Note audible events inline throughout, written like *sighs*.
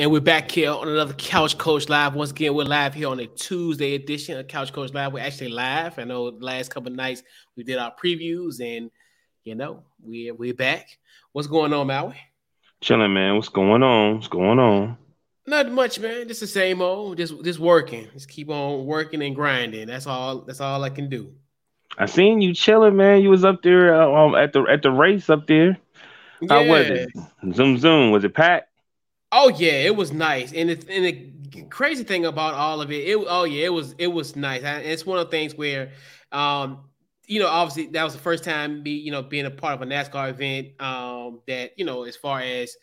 And we're back here on another Couch Coach Live. Once again, we're live here on a Tuesday edition of Couch Coach Live. We're actually live. I know the last couple nights we did our previews, and you know we we're back. What's going on, Maui? Chilling, man. What's going on? What's going on? Not much, man. Just the same old. Just just working. Just keep on working and grinding. That's all. That's all I can do. I seen you chilling, man. You was up there uh, um, at the at the race up there. How was it? Zoom zoom. Was it packed? Oh yeah, it was nice, and it's and the crazy thing about all of it, it oh yeah, it was it was nice. And it's one of the things where, um, you know, obviously that was the first time me, you know, being a part of a NASCAR event, um, that you know, as far as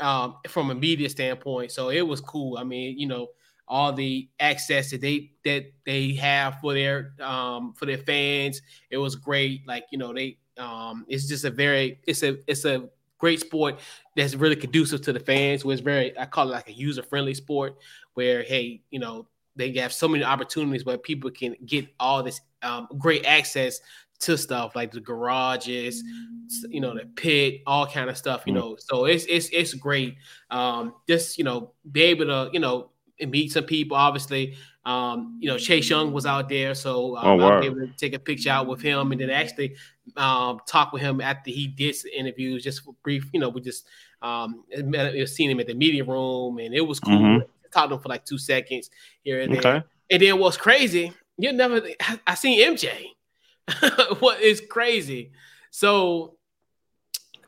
um from a media standpoint, so it was cool. I mean, you know, all the access that they that they have for their um for their fans, it was great. Like you know, they um, it's just a very it's a it's a great sport that's really conducive to the fans. Where it's very, I call it like a user friendly sport, where hey, you know, they have so many opportunities where people can get all this um, great access to stuff like the garages, you know, the pit, all kind of stuff. You mm. know, so it's it's it's great. Um, just you know, be able to you know meet some people. Obviously, um, you know, Chase Young was out there, so um, oh, wow. I was able to take a picture out with him, and then actually um, talk with him after he did interviews, just brief. You know, we just um, seen him at the media room, and it was cool. Mm-hmm. Talked to him for like two seconds here and there. Okay. And then what's crazy? You never. I seen MJ. *laughs* what is crazy? So,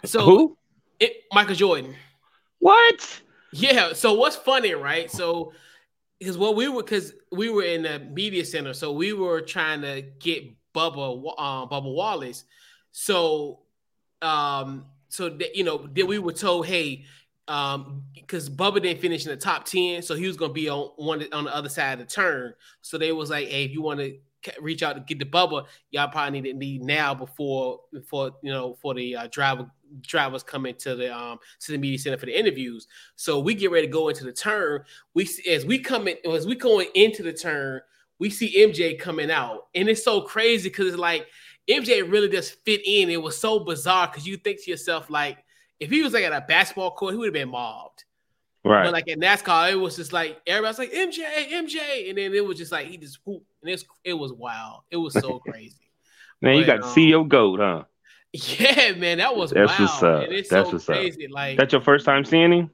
so who? It, Michael Jordan. What? Yeah. So what's funny, right? So because what we were because we were in the media center, so we were trying to get Bubba um, Bubba Wallace. So um so that you know then we were told, hey, um because Bubba didn't finish in the top 10, so he was gonna be on one on the other side of the turn. So they was like, hey, if you want to reach out to get the Bubba, y'all probably need to need now before before you know for the uh, driver drivers coming to the um to the media center for the interviews. So we get ready to go into the turn. We as we come in as we going into the turn, we see MJ coming out, and it's so crazy because it's like MJ really just fit in. It was so bizarre because you think to yourself like, if he was like at a basketball court, he would have been mobbed. Right. But like in NASCAR, it was just like everybody's like MJ, MJ, and then it was just like he just whoop, and it's it was wild. It was so *laughs* crazy. man, but, you got um, to see your goat, huh? Yeah, man, that was That's wild. What's up. That's so what's crazy. Up. Like that's your first time seeing him?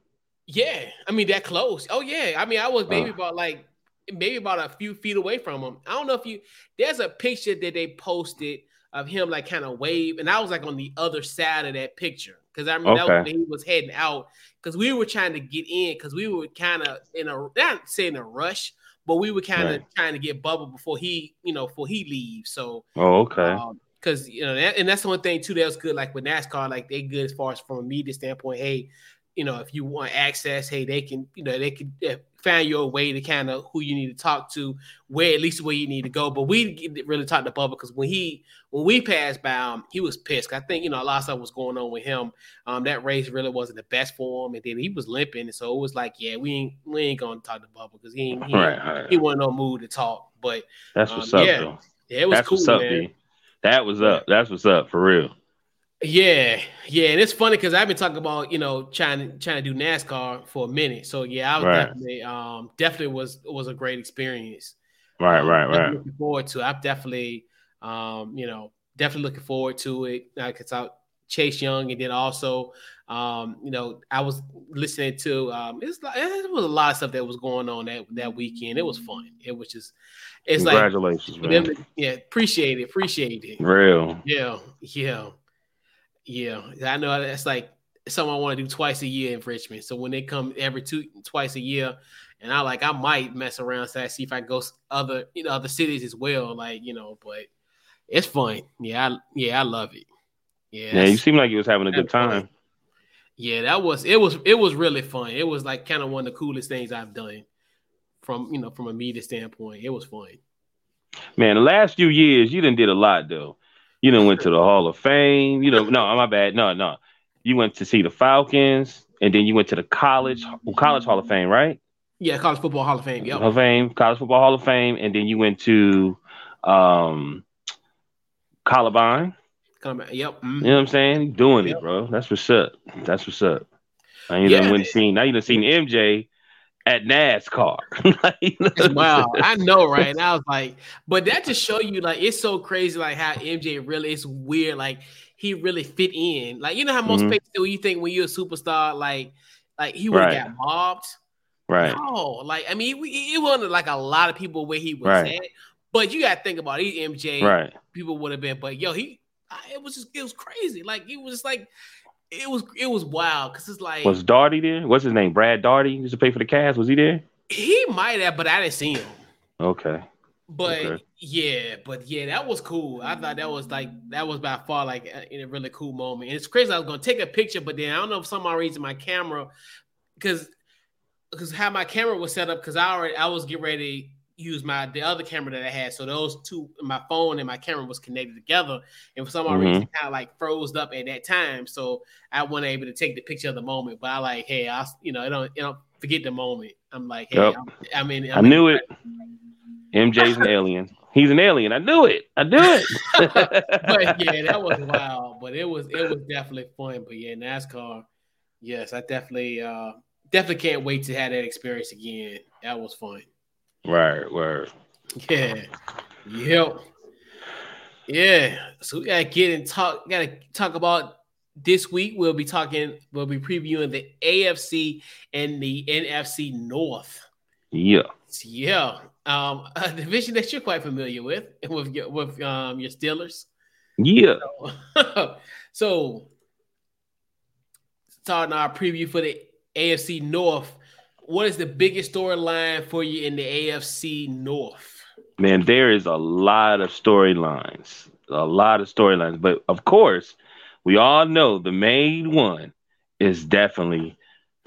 Yeah, I mean that close. Oh yeah, I mean I was maybe uh. about like maybe about a few feet away from him. I don't know if you. There's a picture that they posted of him like kind of wave, and I was like on the other side of that picture because I mean okay. that was he was heading out because we were trying to get in because we were kind of in a not saying a rush, but we were kind of right. trying to get Bubba before he you know before he leaves. So oh okay. Um, because you know, that, and that's the one thing too that was good. Like with NASCAR, like they good as far as from a media standpoint. Hey, you know, if you want access, hey, they can, you know, they can uh, find your way to kind of who you need to talk to, where at least where you need to go. But we really talked to Bubba because when he when we passed by him, he was pissed. I think you know a lot of stuff was going on with him. Um, that race really wasn't the best for him, and then he was limping, and so it was like, yeah, we ain't we ain't gonna talk to Bubba because he ain't, he, right, right. he wasn't no mood to talk. But that's um, what's up, yeah, though. yeah, it was that's cool, what's up, man. That was up. That's what's up for real. Yeah, yeah, and it's funny because I've been talking about you know trying to trying to do NASCAR for a minute. So yeah, I was right. definitely um definitely was was a great experience. Right, um, right, right. Looking forward to. It. I'm definitely um you know definitely looking forward to it because uh, I Chase Young and then also um you know I was listening to um it's like it was a lot of stuff that was going on that that weekend. It was fun. It was just it's Congratulations, like man. yeah, appreciate it, appreciate it. Real. Yeah, yeah, yeah. I know that's like something I want to do twice a year in Richmond. So when they come every two twice a year, and I like I might mess around so I see if I go other you know other cities as well. Like you know, but it's fun. Yeah, I, yeah, I love it. Yeah, yeah. You seem like you was having a good time. Fun. Yeah, that was it. Was it was really fun. It was like kind of one of the coolest things I've done from you know from a media standpoint. It was fun. Man, the last few years you didn't did a lot though. You didn't went to the Hall of Fame. You know, no, my bad. No, no. You went to see the Falcons, and then you went to the college college Hall of Fame, right? Yeah, college football Hall of Fame. Yeah, Hall of Fame, college football Hall of Fame, and then you went to um Columbine. Columbine. Yep. Mm-hmm. You know what I'm saying? Doing yep. it, bro. That's what's up. That's what's up. Now you yeah. done seen now you done seen MJ at NASCAR. *laughs* wow, I know, right? And I was like, but that just show you like it's so crazy, like how MJ really is weird, like he really fit in. Like you know how most mm-hmm. people do. You think when you're a superstar, like like he would right. got mobbed. Right. No, like I mean, it wasn't like a lot of people where he was right. at, but you got to think about it. He MJ. Right. People would have been, but yo, he it was just it was crazy. Like it was just like it was it was wild because it's like was Daugherty there? What's his name? Brad Daugherty used to pay for the Cavs. Was he there? He might have, but I didn't see him. Okay. But okay. yeah, but yeah, that was cool. I thought that was like that was by far like a, a really cool moment. And it's crazy. I was gonna take a picture, but then I don't know if some reason my camera because because how my camera was set up because I already I was getting ready use my the other camera that I had. So those two, my phone and my camera was connected together, and for some mm-hmm. reason, kind of like froze up at that time. So I wasn't able to take the picture of the moment. But I like, hey, I you know, I don't, you don't forget the moment. I'm like, hey, yep. I mean, I, I knew it. MJ's an alien. He's an alien. I knew it. I knew it. *laughs* but yeah, that was wild. But it was it was definitely fun. But yeah, NASCAR. Yes, I definitely uh definitely can't wait to have that experience again. That was fun. Right, word. Yeah. Yep. Yeah. So we gotta get and talk, gotta talk about this week. We'll be talking, we'll be previewing the AFC and the NFC North. Yeah. Yeah. Um, *laughs* a division that you're quite familiar with, with your with um your Steelers. Yeah. So, *laughs* so starting our preview for the AFC North what is the biggest storyline for you in the AFC North? Man, there is a lot of storylines, a lot of storylines. But of course, we all know the main one is definitely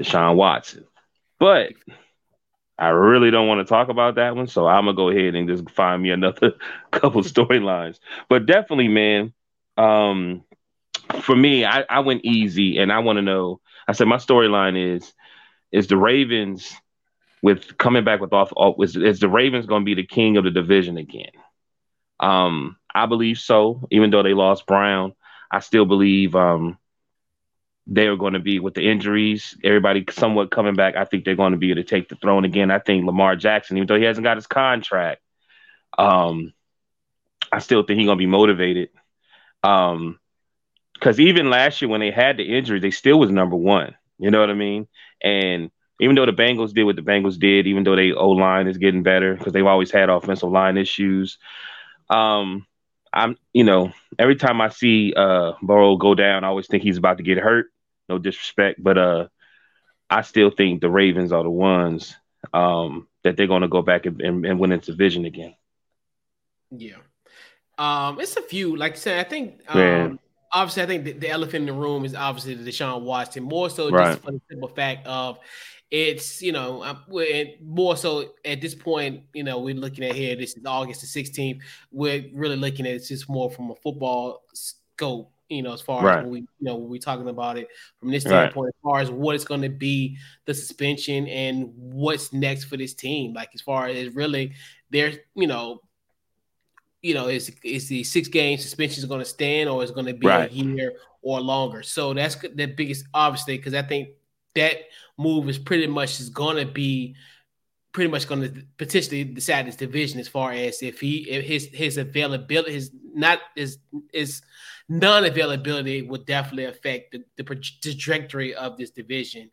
Deshaun Watson. But I really don't want to talk about that one, so I'm gonna go ahead and just find me another *laughs* couple storylines. But definitely, man, um, for me, I, I went easy, and I want to know. I said my storyline is is the Ravens with coming back with off is, is the Ravens going to be the king of the division again? Um, I believe so. Even though they lost Brown, I still believe um, they are going to be with the injuries, everybody somewhat coming back. I think they're going to be able to take the throne again. I think Lamar Jackson, even though he hasn't got his contract, um, I still think he's going to be motivated. Um, because even last year when they had the injury, they still was number one. You know what I mean? And even though the Bengals did what the Bengals did, even though they O line is getting better because they've always had offensive line issues. Um, I'm, you know, every time I see uh Burrow go down, I always think he's about to get hurt. No disrespect, but uh, I still think the Ravens are the ones um that they're going to go back and, and, and win its division again. Yeah, um, it's a few. Like I said, I think um, obviously, I think the, the, elephant in the room is obviously the Deshaun Watson, more so right. just for the simple fact of it's you know um, more so at this point you know we're looking at here this is august the 16th we're really looking at it just more from a football scope you know as far right. as we you know we're talking about it from this standpoint right. as far as what it's going to be the suspension and what's next for this team like as far as really there's you know you know, is is the six game suspension is going to stand or is going to be right. a year or longer? So that's the biggest, obviously, because I think that move is pretty much is going to be pretty much going to potentially decide his division as far as if he if his his availability his not his his non-availability would definitely affect the, the trajectory of this division.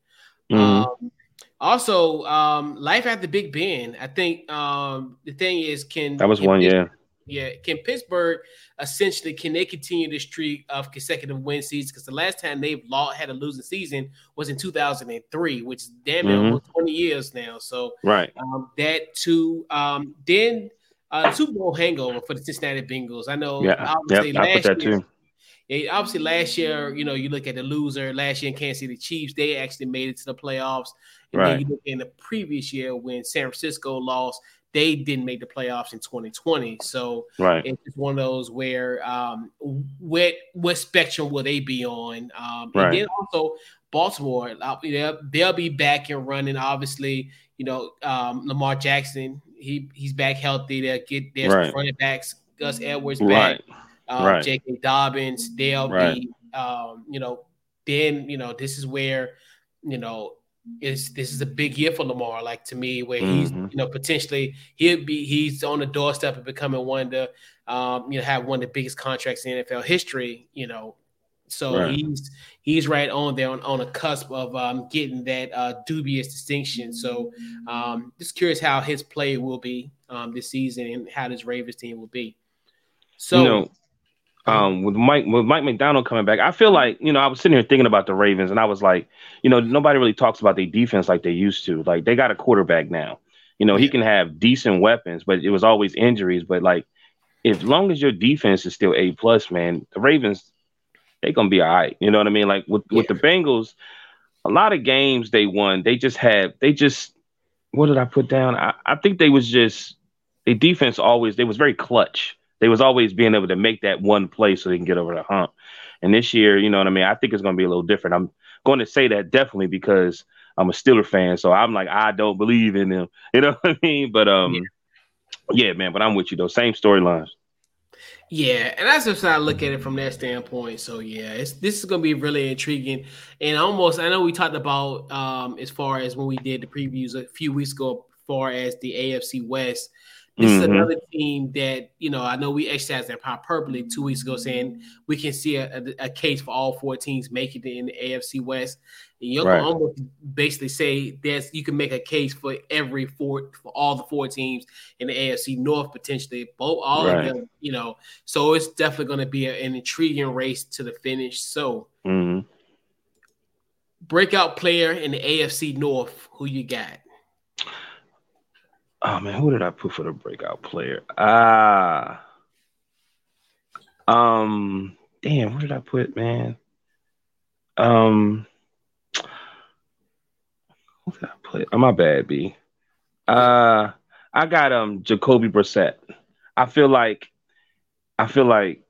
Mm-hmm. Um, also, um, life after Big Ben. I think um, the thing is, can that was one, yeah. Yeah, can Pittsburgh essentially can they continue this streak of consecutive win seasons? Because the last time they've lost, had a losing season was in 2003, which is damn near mm-hmm. almost 20 years now. So right, um, that too. Um, then uh, Super Bowl hangover for the Cincinnati Bengals. I know. Yeah, obviously yep, last year, too. Yeah, obviously last year, you know, you look at the loser last year in Kansas City Chiefs, they actually made it to the playoffs. And right. then you look in the previous year when San Francisco lost, they didn't make the playoffs in 2020. So right. it's one of those where um, what what spectrum will they be on? Um, right. And then also Baltimore, uh, they'll, they'll be back and running. Obviously, you know um, Lamar Jackson, he he's back healthy. They'll get their right. running backs, Gus Edwards back, right. Um, right. J.K. Dobbins. They'll right. be, um, you know, then you know this is where you know, is this is a big year for Lamar. Like to me, where he's mm-hmm. you know potentially he'll be he's on the doorstep of becoming one of the um, you know have one of the biggest contracts in NFL history. You know, so right. he's he's right on there on, on a cusp of um, getting that uh, dubious distinction. So um, just curious how his play will be um, this season and how this Ravens team will be. So. You know, um, with Mike with Mike Macdonald coming back, I feel like you know I was sitting here thinking about the Ravens, and I was like, you know, nobody really talks about their defense like they used to. Like they got a quarterback now. You know, he can have decent weapons, but it was always injuries. But like, as long as your defense is still a plus, man, the Ravens they gonna be all right. You know what I mean? Like with yeah. with the Bengals, a lot of games they won, they just had they just what did I put down? I, I think they was just the defense always they was very clutch. They was always being able to make that one play so they can get over the hump. And this year, you know what I mean? I think it's gonna be a little different. I'm going to say that definitely because I'm a Steeler fan, so I'm like I don't believe in them. *laughs* You know what I mean? But um, yeah, yeah man. But I'm with you though. Same storylines. Yeah, and that's just how I look at it from that standpoint. So yeah, it's this is gonna be really intriguing, and almost I know we talked about um as far as when we did the previews a few weeks ago, as far as the AFC West. This mm-hmm. is another team that you know. I know we exercised that hyperbole two weeks ago, saying we can see a, a, a case for all four teams making it in the AFC West. And you right. almost basically say that you can make a case for every four for all the four teams in the AFC North potentially, both all right. of them. You know, so it's definitely going to be a, an intriguing race to the finish. So, mm-hmm. breakout player in the AFC North, who you got? Oh man, who did I put for the breakout player? Ah, um, damn, what did I put, man? Um, who did I put? Oh, my bad, B. Uh, I got um Jacoby Brissett. I feel like, I feel like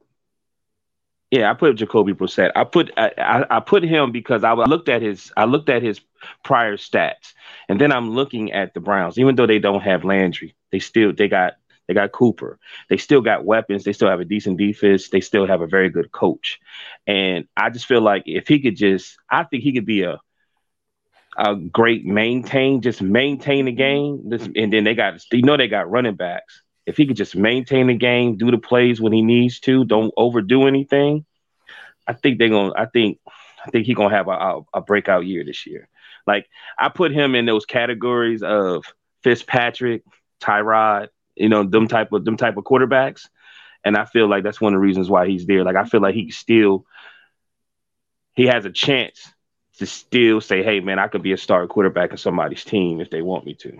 yeah, I put Jacoby Brissett. I put I, I put him because I looked at his I looked at his prior stats, and then I'm looking at the Browns. Even though they don't have Landry, they still they got they got Cooper. They still got weapons. They still have a decent defense. They still have a very good coach. And I just feel like if he could just, I think he could be a a great maintain, just maintain the game. This, and then they got, you know, they got running backs if he could just maintain the game, do the plays when he needs to, don't overdo anything, I think they're gonna. I think I think he's gonna have a, a, a breakout year this year. Like I put him in those categories of Fitzpatrick, Tyrod, you know, them type of them type of quarterbacks, and I feel like that's one of the reasons why he's there. Like I feel like he still he has a chance to still say, "Hey, man, I could be a star quarterback in somebody's team if they want me to."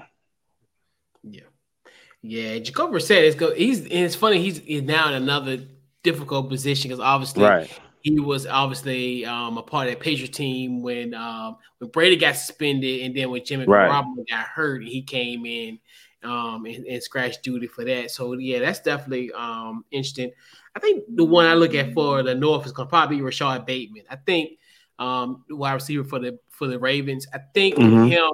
Yeah. Jacob said it's go. He's it's funny. He's, he's now in another difficult position because obviously right. he was obviously um, a part of that Patriot team when um, when Brady got suspended, and then when Jimmy right. Garoppolo got hurt, he came in um, and, and, scratched duty for that. So yeah, that's definitely um, interesting. I think the one I look at for the North is going to probably be Rashod Bateman. I think um, wide receiver for the for the Ravens. I think mm-hmm. him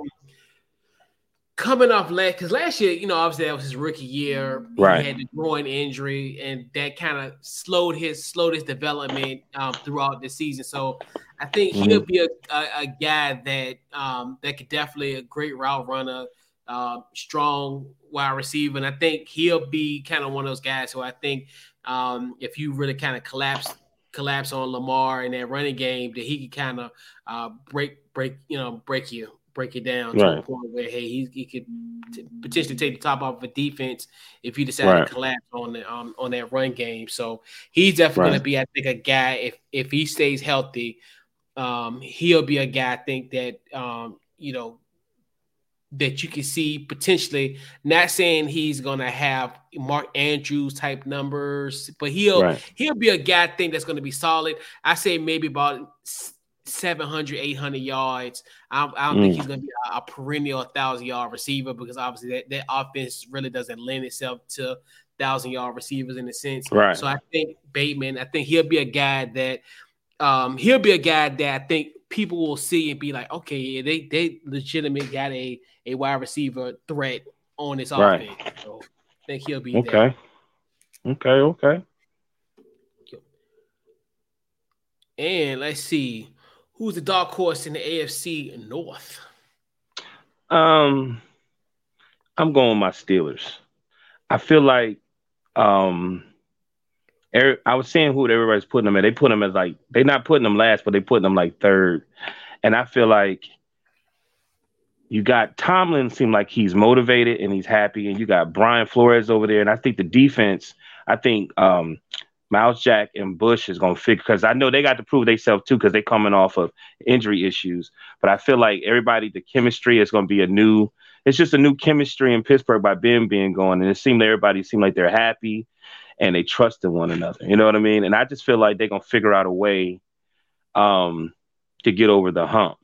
coming off last because last year, you know, obviously that was his rookie year. Right. He had the groin injury, and that kind of slowed his slowed his development um, throughout the season. So I think mm-hmm. he'll be a, a, a, guy that um, that could definitely a great route runner, uh, strong wide receiver, and I think he'll be kind of one of those guys who I think um, if you really kind of collapse collapse on Lamar in that running game, that he can kind of uh, break break you know break you break it down to right. a point where hey he, he could t- potentially take the top off of a defense if he decided right. to collapse on the um, on that run game. So he's definitely right. going to be I think a guy if if he stays healthy, um, he'll be a guy I think that um, you know that you can see potentially not saying he's gonna have Mark Andrews type numbers, but he'll right. he'll be a guy I think that's gonna be solid. I say maybe about 700, 800 yards. I, I don't mm. think he's going to be a, a perennial 1,000 yard receiver because obviously that, that offense really doesn't lend itself to 1,000 yard receivers in a sense. Right. So I think Bateman, I think he'll be a guy that, um, he'll be a guy that I think people will see and be like, okay, yeah, they they legitimately got a, a wide receiver threat on this right. offense. So I think he'll be okay. There. Okay, okay. And let's see Who's the dark horse in the AFC North? Um, I'm going with my Steelers. I feel like um I was seeing who everybody's putting them at. They put them as like they're not putting them last, but they putting them like third. And I feel like you got Tomlin seem like he's motivated and he's happy, and you got Brian Flores over there. And I think the defense, I think um Myles Jack and Bush is gonna figure because I know they got to prove themselves too because they're coming off of injury issues. But I feel like everybody, the chemistry is gonna be a new. It's just a new chemistry in Pittsburgh by Ben being gone, and it seemed like everybody seemed like they're happy and they trusted one another. You know what I mean? And I just feel like they're gonna figure out a way um, to get over the hump.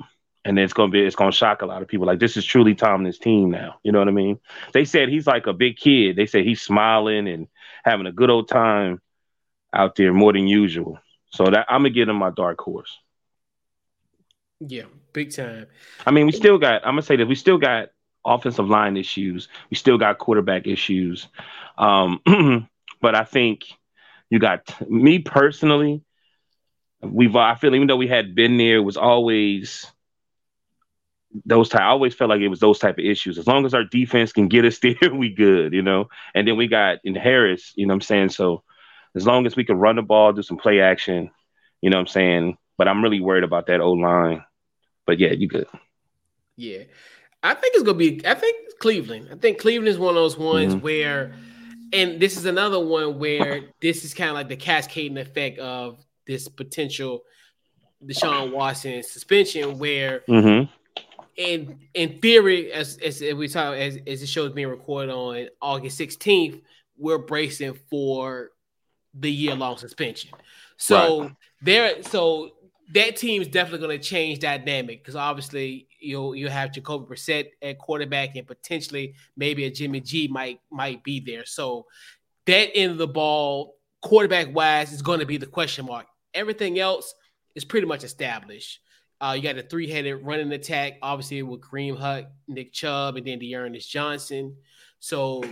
And it's gonna be it's gonna shock a lot of people. Like this is truly Tomlin's team now. You know what I mean? They said he's like a big kid. They said he's smiling and having a good old time out there more than usual. So that I'm gonna give him my dark horse. Yeah, big time. I mean, we still got. I'm gonna say that we still got offensive line issues. We still got quarterback issues. Um, *clears throat* But I think you got me personally. We've I feel even though we had been there, it was always those type. I always felt like it was those type of issues. As long as our defense can get us *laughs* there, we good, you know. And then we got in Harris, you know what I'm saying. So as long as we can run the ball, do some play action, you know what I'm saying. But I'm really worried about that O line. But yeah, you good. Yeah, I think it's gonna be. I think Cleveland. I think Cleveland is one of those ones mm-hmm. where and this is another one where this is kind of like the cascading effect of this potential Deshaun Watson suspension, where mm-hmm. in in theory, as as we talk as, as the show is being recorded on August 16th, we're bracing for the year long suspension. So right. there, so that team is definitely going to change dynamic because obviously you'll you have Jacoby Brissett at quarterback and potentially maybe a Jimmy G might might be there. So that end of the ball, quarterback wise, is going to be the question mark. Everything else is pretty much established. Uh, you got a three headed running attack, obviously with Kareem Hunt, Nick Chubb, and then D'Ernest Johnson. So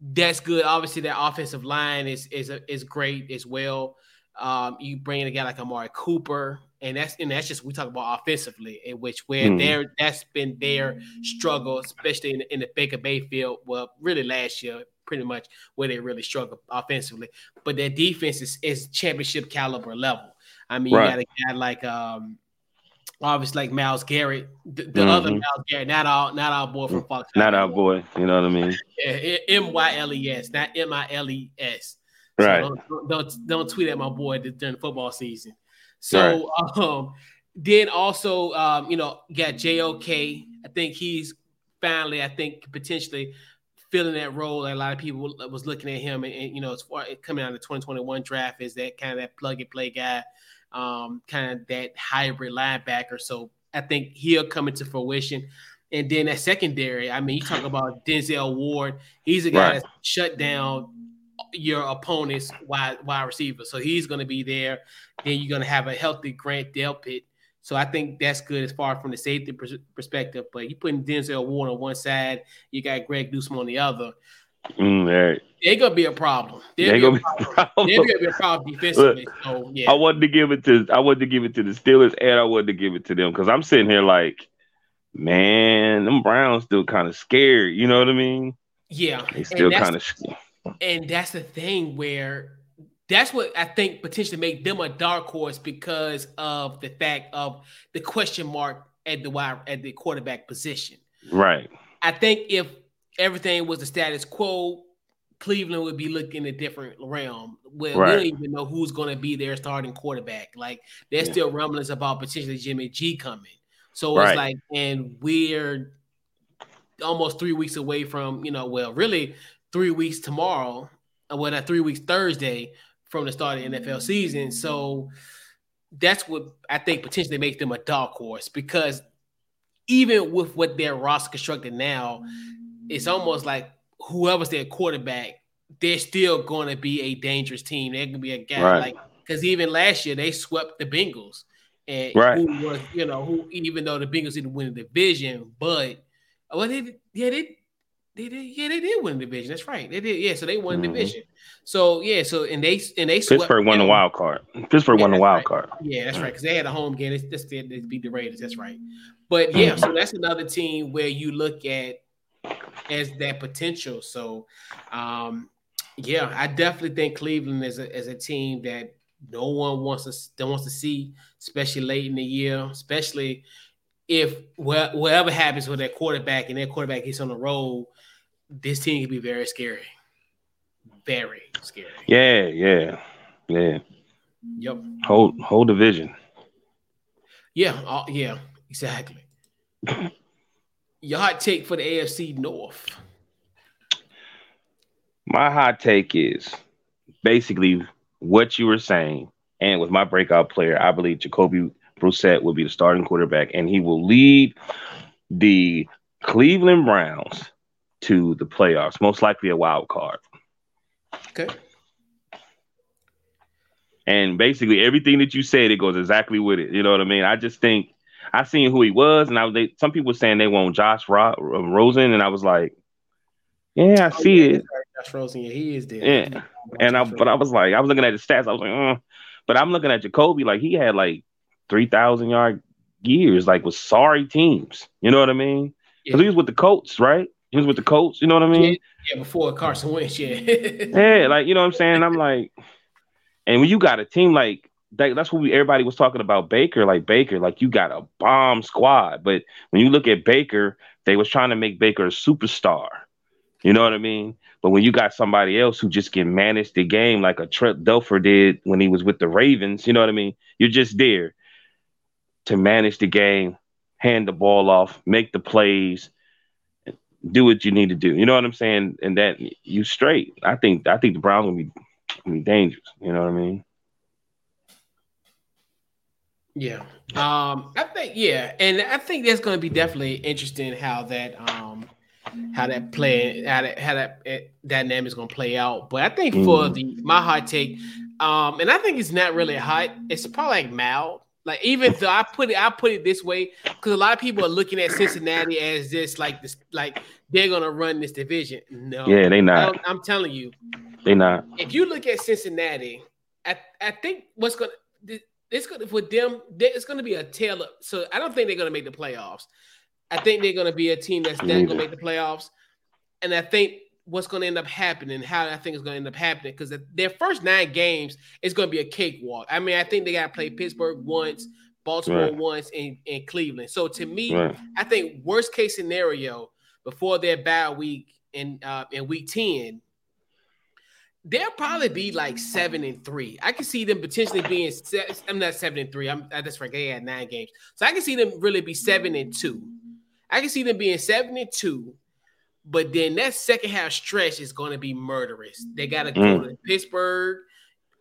that's good. Obviously, that offensive line is is is great as well. Um, you bring in a guy like Amari Cooper, and that's and that's just we talk about offensively, in which where mm. there that's been their struggle, especially in, in the Baker Mayfield. Well, really last year, pretty much where they really struggled offensively. But their defense is, is championship caliber level. I mean, right. you got a guy like um obviously like Myles Garrett, the, the mm-hmm. other Myles Garrett, not our not our boy from Fox. Not our boy, you know what I mean? Yeah, M Y L E S, not M I L E S. Right. So don't, don't, don't tweet at my boy during football season. So right. um, then also um, you know got JOK. I think he's finally I think potentially filling that role. That a lot of people was looking at him and, and you know as far coming out of the 2021 draft is that kind of that plug and play guy, um, kind of that hybrid linebacker. So I think he'll come into fruition. And then that secondary, I mean, you talk *laughs* about Denzel Ward. He's a guy right. that's shut down your opponent's wide wide receiver. So he's going to be there. Then you're going to have a healthy Grant Delpit. So I think that's good as far from the safety perspective. But you putting Denzel Ward on one side, you got Greg Newsome on the other. Mm, right. They're gonna be a problem. They're, They're gonna, be a problem. *laughs* They're gonna be a problem defensively. Look, so yeah. I wanted to give it to I wanted to give it to the Steelers and I wanted to give it to them because I'm sitting here like, man, them Browns still kind of scared. You know what I mean? Yeah. They still kind of scared and that's the thing where that's what I think potentially make them a dark horse because of the fact of the question mark at the wide at the quarterback position. Right. I think if everything was the status quo, Cleveland would be looking a different realm. Where right. we don't even know who's going to be their starting quarterback. Like there's yeah. still rumblings about potentially Jimmy G coming. So right. it's like, and we're almost three weeks away from, you know, well, really three weeks tomorrow, uh, well, not three weeks Thursday from the start of the NFL season. So that's what I think potentially makes them a dark horse because even with what their roster constructed now, it's almost like whoever's their quarterback, they're still going to be a dangerous team. They're going to be a guy right. like because even last year they swept the Bengals, and right. who was you know who even though the Bengals didn't win the division, but well they yeah they They did, yeah, they did win the division. That's right. They did, yeah. So they won mm-hmm. the division. So yeah, so and they and they Pittsburgh won the wild card. Pittsburgh yeah, won the wild right. card. Yeah, that's right. Because they had a home game. They, they, they beat the Raiders. That's right. But yeah, mm-hmm. so that's another team where you look at as that potential. So, um, yeah, I definitely think Cleveland is a, is a team that no one wants to don't wants to see, especially late in the year, especially if whatever happens with their quarterback and their quarterback gets on the road, this team can be very scary. Very scary. Yeah, yeah, yeah. Yep. Whole whole division. Yeah, uh, yeah, exactly. *laughs* Your hot take for the AFC North. My hot take is basically what you were saying, and with my breakout player, I believe Jacoby Brissett will be the starting quarterback, and he will lead the Cleveland Browns to the playoffs, most likely a wild card. Okay. And basically everything that you said, it goes exactly with it. You know what I mean? I just think I seen who he was, and I was they, some people were saying they want Josh Ro- Rosen, and I was like, yeah, I oh, see yeah, it. Josh Rosen, yeah, he is there. Yeah, and I, but I was like, I was looking at the stats, I was like, uh. but I'm looking at Jacoby, like he had like three thousand yard years, like with sorry teams. You know what I mean? Because yeah. he was with the Colts, right? He was with the Colts. You know what I mean? Yeah, yeah before Carson Wentz. Yeah. yeah, like you know what I'm saying. I'm like, and when you got a team like that, that's what we everybody was talking about Baker. Like Baker, like you got a bomb squad, but when you look at Baker, they was trying to make Baker a superstar. You know what I mean? But when you got somebody else who just can manage the game like a Trent Dilfer did when he was with the Ravens, you know what I mean? You're just there to manage the game, hand the ball off, make the plays, do what you need to do. You know what I'm saying? And that you straight. I think I think the Browns will be, will be dangerous. You know what I mean? Yeah. Um, I think yeah, and I think that's going to be definitely interesting how that um how that play how that how that uh, dynamic is going to play out. But I think for mm. the my hot take, um, and I think it's not really hot. It's probably like mild. Like even though I put it, I put it this way because a lot of people are looking at Cincinnati as this like this like they're gonna run this division. No, yeah, they not. I'm, I'm telling you, they not. If you look at Cincinnati, I I think what's gonna it's gonna for them it's gonna be a tail up. So I don't think they're gonna make the playoffs. I think they're gonna be a team that's not gonna make the playoffs, and I think what's going to end up happening, how I think is going to end up happening, because their first nine games is going to be a cakewalk. I mean, I think they got to play Pittsburgh once, Baltimore right. once, and, and Cleveland. So to me, right. I think worst case scenario before their bye week in uh, in week ten, they'll probably be like seven and three. I can see them potentially being. Se- I'm not seven and three. I'm that's right. They had nine games, so I can see them really be seven and two. I can see them being seven and two but then that second half stretch is going to be murderous. They got to go mm. to Pittsburgh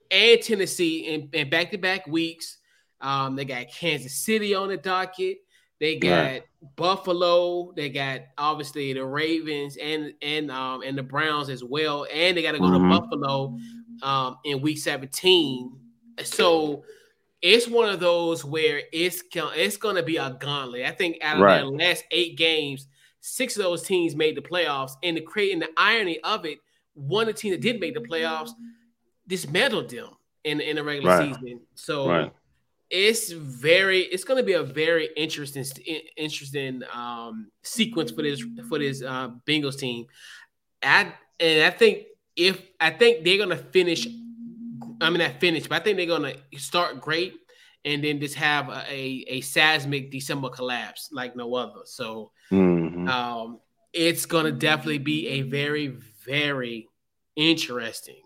and Tennessee in, in back-to-back weeks. Um, they got Kansas City on the docket. They got yeah. Buffalo. They got obviously the Ravens and and um and the Browns as well. And they got to go mm-hmm. to Buffalo um in week 17. So it's one of those where it's it's going to be a gauntlet. I think out of right. their last eight games, Six of those teams made the playoffs, and the creating the irony of it, one of the teams that did make the playoffs dismantled them in in the regular right. season. So right. It's very it's going to be a very interesting interesting um, sequence for this for this uh, Bengals team. I, and I think if I think they're going to finish. I mean, not finish, but I think they're going to start great and then just have a, a, a seismic December collapse like no other. So mm-hmm. um, it's going to definitely be a very, very interesting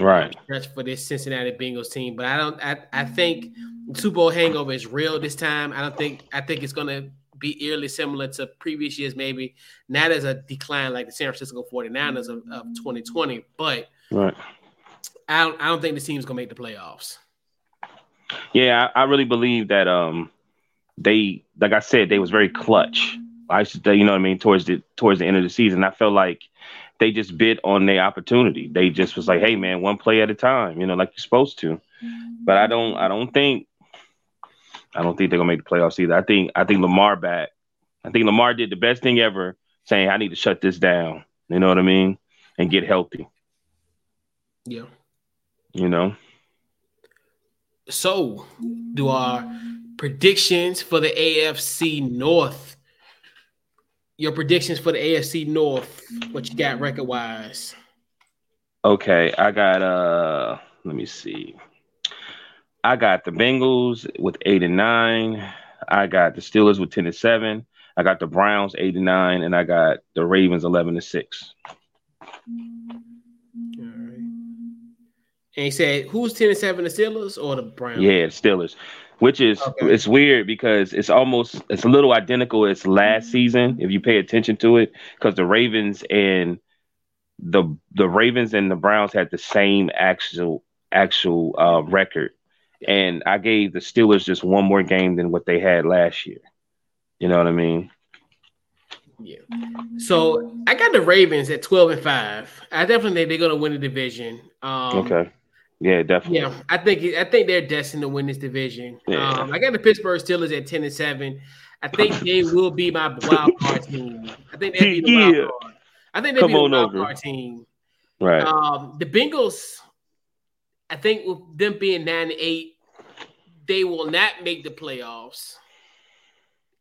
right stretch for this Cincinnati Bengals team. But I don't. I, I think Super Bowl hangover is real this time. I don't think. I think it's going to be eerily similar to previous years, maybe not as a decline like the San Francisco 49ers of, of 2020, but right. I don't, I don't think the team's going to make the playoffs. Yeah, I, I, really believe that um they like I said, they was very clutch. I should you know what I mean, towards the towards the end of the season. I felt like they just bit on their opportunity. They just was like, hey man, one play at a time, you know, like you're supposed to. Mm-hmm. But I don't I don't think I don't think they're gonna make the playoffs either. I think I think Lamar back. I think Lamar did the best thing ever saying I need to shut this down. You know what I mean? And get healthy. Yeah. You know. So, do our predictions for the AFC North. Your predictions for the AFC North. What you got record wise? Okay, I got uh let me see. I got the Bengals with eight and nine. I got the Steelers with ten and seven. I got the Browns eight and nine, and I got the Ravens eleven and six. All right. And he said, "Who's ten and seven, the Steelers or the Browns?" Yeah, Steelers. Which is okay. it's weird because it's almost it's a little identical as last season if you pay attention to it because the Ravens and the the Ravens and the Browns had the same actual actual uh, record, and I gave the Steelers just one more game than what they had last year. You know what I mean? Yeah. So I got the Ravens at twelve and five. I definitely think they're going to win the division. Um, okay. Yeah, definitely. Yeah, I think I think they're destined to win this division. Yeah. Um, I got the Pittsburgh Steelers at ten and seven. I think they will be my wild card team. I think they'll be the wild yeah. card. I think they'll Come be the wild over. card team. Right. Um, the Bengals, I think with them being nine and eight, they will not make the playoffs.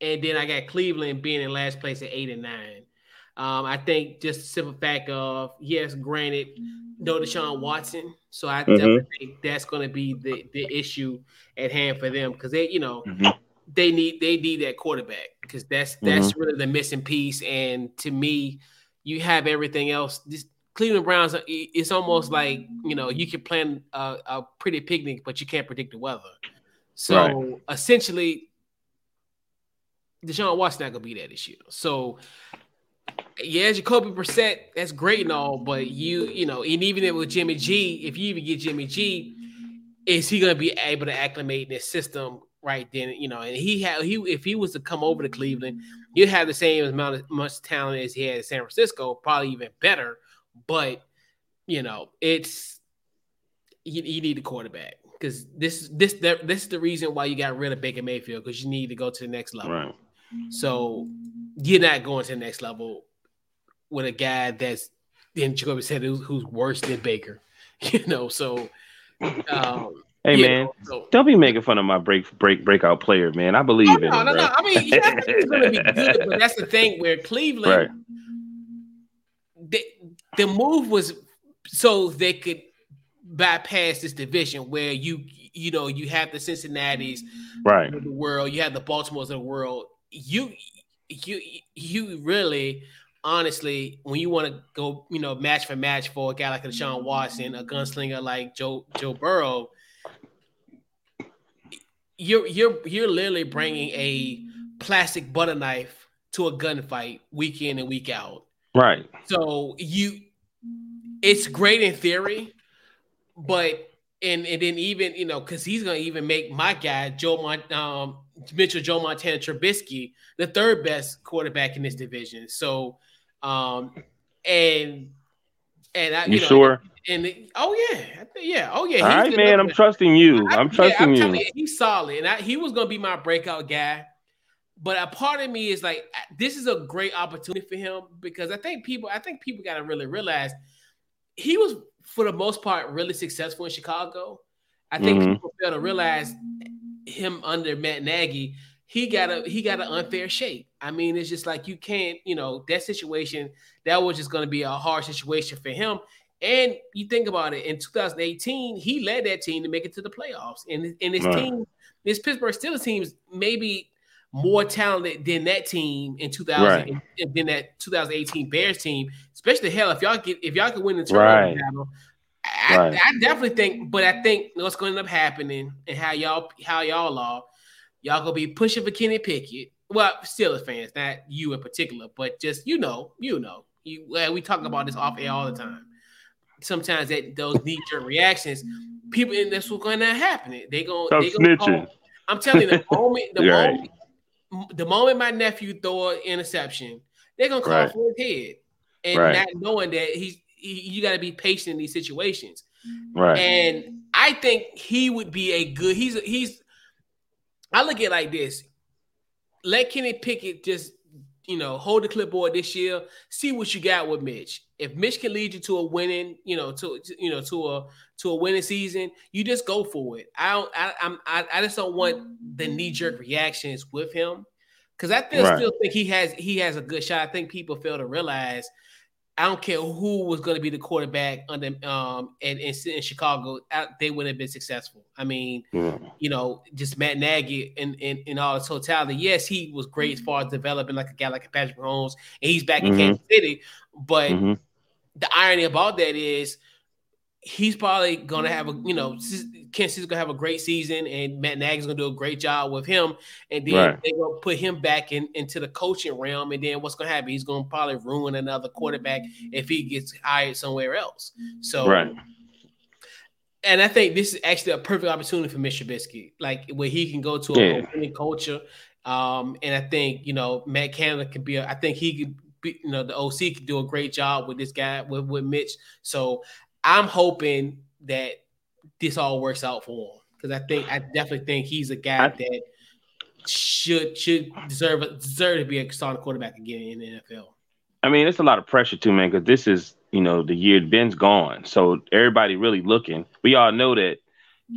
And then I got Cleveland being in last place at eight and nine. Um, I think just the simple fact of yes, granted, no Deshaun Watson, so I mm-hmm. definitely think that's going to be the, the issue at hand for them because they, you know, mm-hmm. they need they need that quarterback because that's that's mm-hmm. really the missing piece. And to me, you have everything else. This Cleveland Browns, it's almost like you know you can plan a, a pretty picnic, but you can't predict the weather. So right. essentially, Deshaun Watson not gonna be there this year. So yeah, Jacoby Brissett, that's great and all, but you, you know, and even with Jimmy G, if you even get Jimmy G, is he going to be able to acclimate in this system right then? You know, and he had he if he was to come over to Cleveland, you'd have the same amount of much talent as he had in San Francisco, probably even better. But you know, it's you, you need a quarterback because this this this is the reason why you got rid of Baker Mayfield because you need to go to the next level. Right. So you're not going to the next level with a guy that's then Jacoby Brissett who's worse than Baker. *laughs* You know, so um, Hey man, know, so. don't be making fun of my break break breakout player, man. I believe oh, in no, him. No, no, I mean, yeah, it's gonna be good, but that's the thing where Cleveland, right. the, the move was so they could bypass this division where you you know you have the Cincinnati's right of the world, you have the Baltimore's of the world. You you you really honestly, when you want to go, you know, match for match for a guy like a Deshaun Watson, a gunslinger like Joe Joe Burrow, you're you're you're literally bringing a plastic butter knife to a gunfight week in and week out. Right. So you, it's great in theory, but and and then even you know because he's gonna even make my guy Joe Mont, um, Mitchell Joe Montana Trubisky the third best quarterback in this division. So um, and and I, you, you know, sure? And, and oh yeah, yeah, oh yeah. All right, man. I'm trusting you. I, am trusting yeah, I'm you. you. He's solid, and I, he was gonna be my breakout guy. But a part of me is like, this is a great opportunity for him because I think people, I think people got to really realize he was, for the most part, really successful in Chicago. I think mm-hmm. people fail to realize him under Matt Nagy he got a he got an unfair shake. I mean, it's just like you can't, you know, that situation that was just going to be a hard situation for him. And you think about it, in 2018, he led that team to make it to the playoffs, and and his right. team, his Pittsburgh Steelers teams, maybe more talented than that team in 2000 right. than that 2018 Bears team. Especially hell, if y'all get if y'all could win the turnover right. battle, I, right. I, definitely think. But I think what's going to end up happening and how y'all how y'all are Y'all gonna be pushing for Kenny Pickett. Well, Steelers fans, not you in particular, but just you know, you know, you well, we talk about this off air all the time. Sometimes that those knee jerk reactions, people, and that's what's going to happen. They gonna, they gonna call, I'm telling you, the *laughs* moment, the right. moment, the moment my nephew throw an interception, they're gonna call right. for his head, and right. not knowing that he's he, you got to be patient in these situations. Right. And I think he would be a good. He's he's I look at it like this: let Kenny Pickett just you know, hold the clipboard this year. See what you got with Mitch. If Mitch can lead you to a winning, you know, to, you know, to a to a winning season, you just go for it. I don't. I, I'm. I, I just don't want the knee jerk reactions with him because I still, right. still think he has he has a good shot. I think people fail to realize I don't care who was going to be the quarterback under um in, in, in Chicago, they would have been successful. I mean, yeah. you know, just Matt Nagy in, in in all its totality. Yes, he was great as far as developing like a guy like a Patrick Mahomes, and he's back mm-hmm. in Kansas City. But mm-hmm. the irony about that is he's probably gonna have a you know Kansas City's gonna have a great season, and Matt Nagy's gonna do a great job with him, and then right. they're gonna put him back in into the coaching realm, and then what's gonna happen? He's gonna probably ruin another quarterback if he gets hired somewhere else. So right. And I think this is actually a perfect opportunity for Mr. Trubisky, like where he can go to a yeah. culture. Um, and I think you know Matt Canada could be. A, I think he could be. You know the OC could do a great job with this guy with with Mitch. So I'm hoping that this all works out for him because I think I definitely think he's a guy I, that should should deserve deserve to be a starting quarterback again in the NFL. I mean, it's a lot of pressure too, man, because this is you know the year Ben's gone, so everybody really looking. We all know that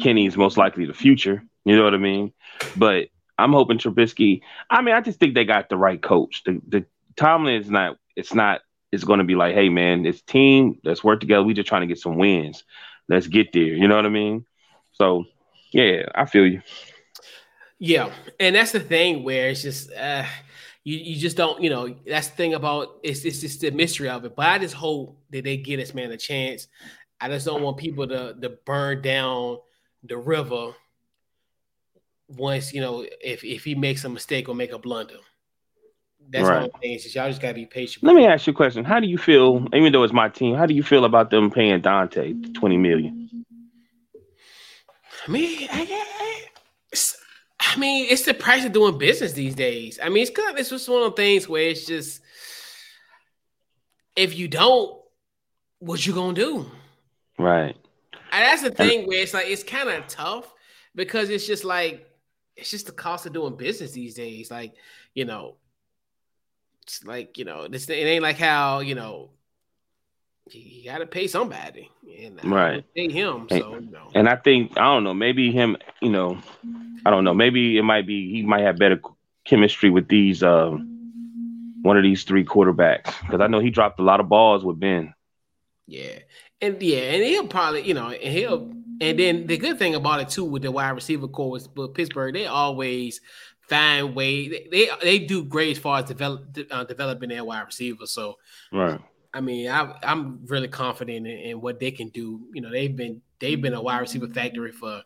Kenny's most likely the future. You know what I mean? But I'm hoping Trubisky. I mean, I just think they got the right coach. The the Tomlin is not. It's not it's going to be like, hey man, it's team. Let's work together. We just trying to get some wins. Let's get there. You know what I mean? So yeah, I feel you. Yeah, and that's the thing where it's just uh, you you just don't you know that's the thing about it's it's just the mystery of it. But I just hope that they get this man a chance. I just don't want people to to burn down the river once you know if if he makes a mistake or make a blunder. That's right. all things. Y'all just gotta be patient. Let me ask you a question. How do you feel, even though it's my team, how do you feel about them paying Dante 20 million? I mean, I, I mean, it's the price of doing business these days. I mean, it's kind of it's just one of those things where it's just if you don't, what you gonna do? Right. And that's the thing where it's like it's kind of tough because it's just like it's just the cost of doing business these days. Like, you know, it's like you know, this it ain't like how you know you got to pay somebody, and right, pay him. So you know. and I think I don't know, maybe him, you know, I don't know, maybe it might be he might have better chemistry with these um one of these three quarterbacks because I know he dropped a lot of balls with Ben. Yeah, and yeah, and he'll probably you know, and he'll and then the good thing about it too with the wide receiver corps with Pittsburgh, they always find way they, they, they do great as far as develop uh, developing their wide receivers. So right. I mean, I, I'm really confident in, in, what they can do. You know, they've been they've been a wide receiver factory for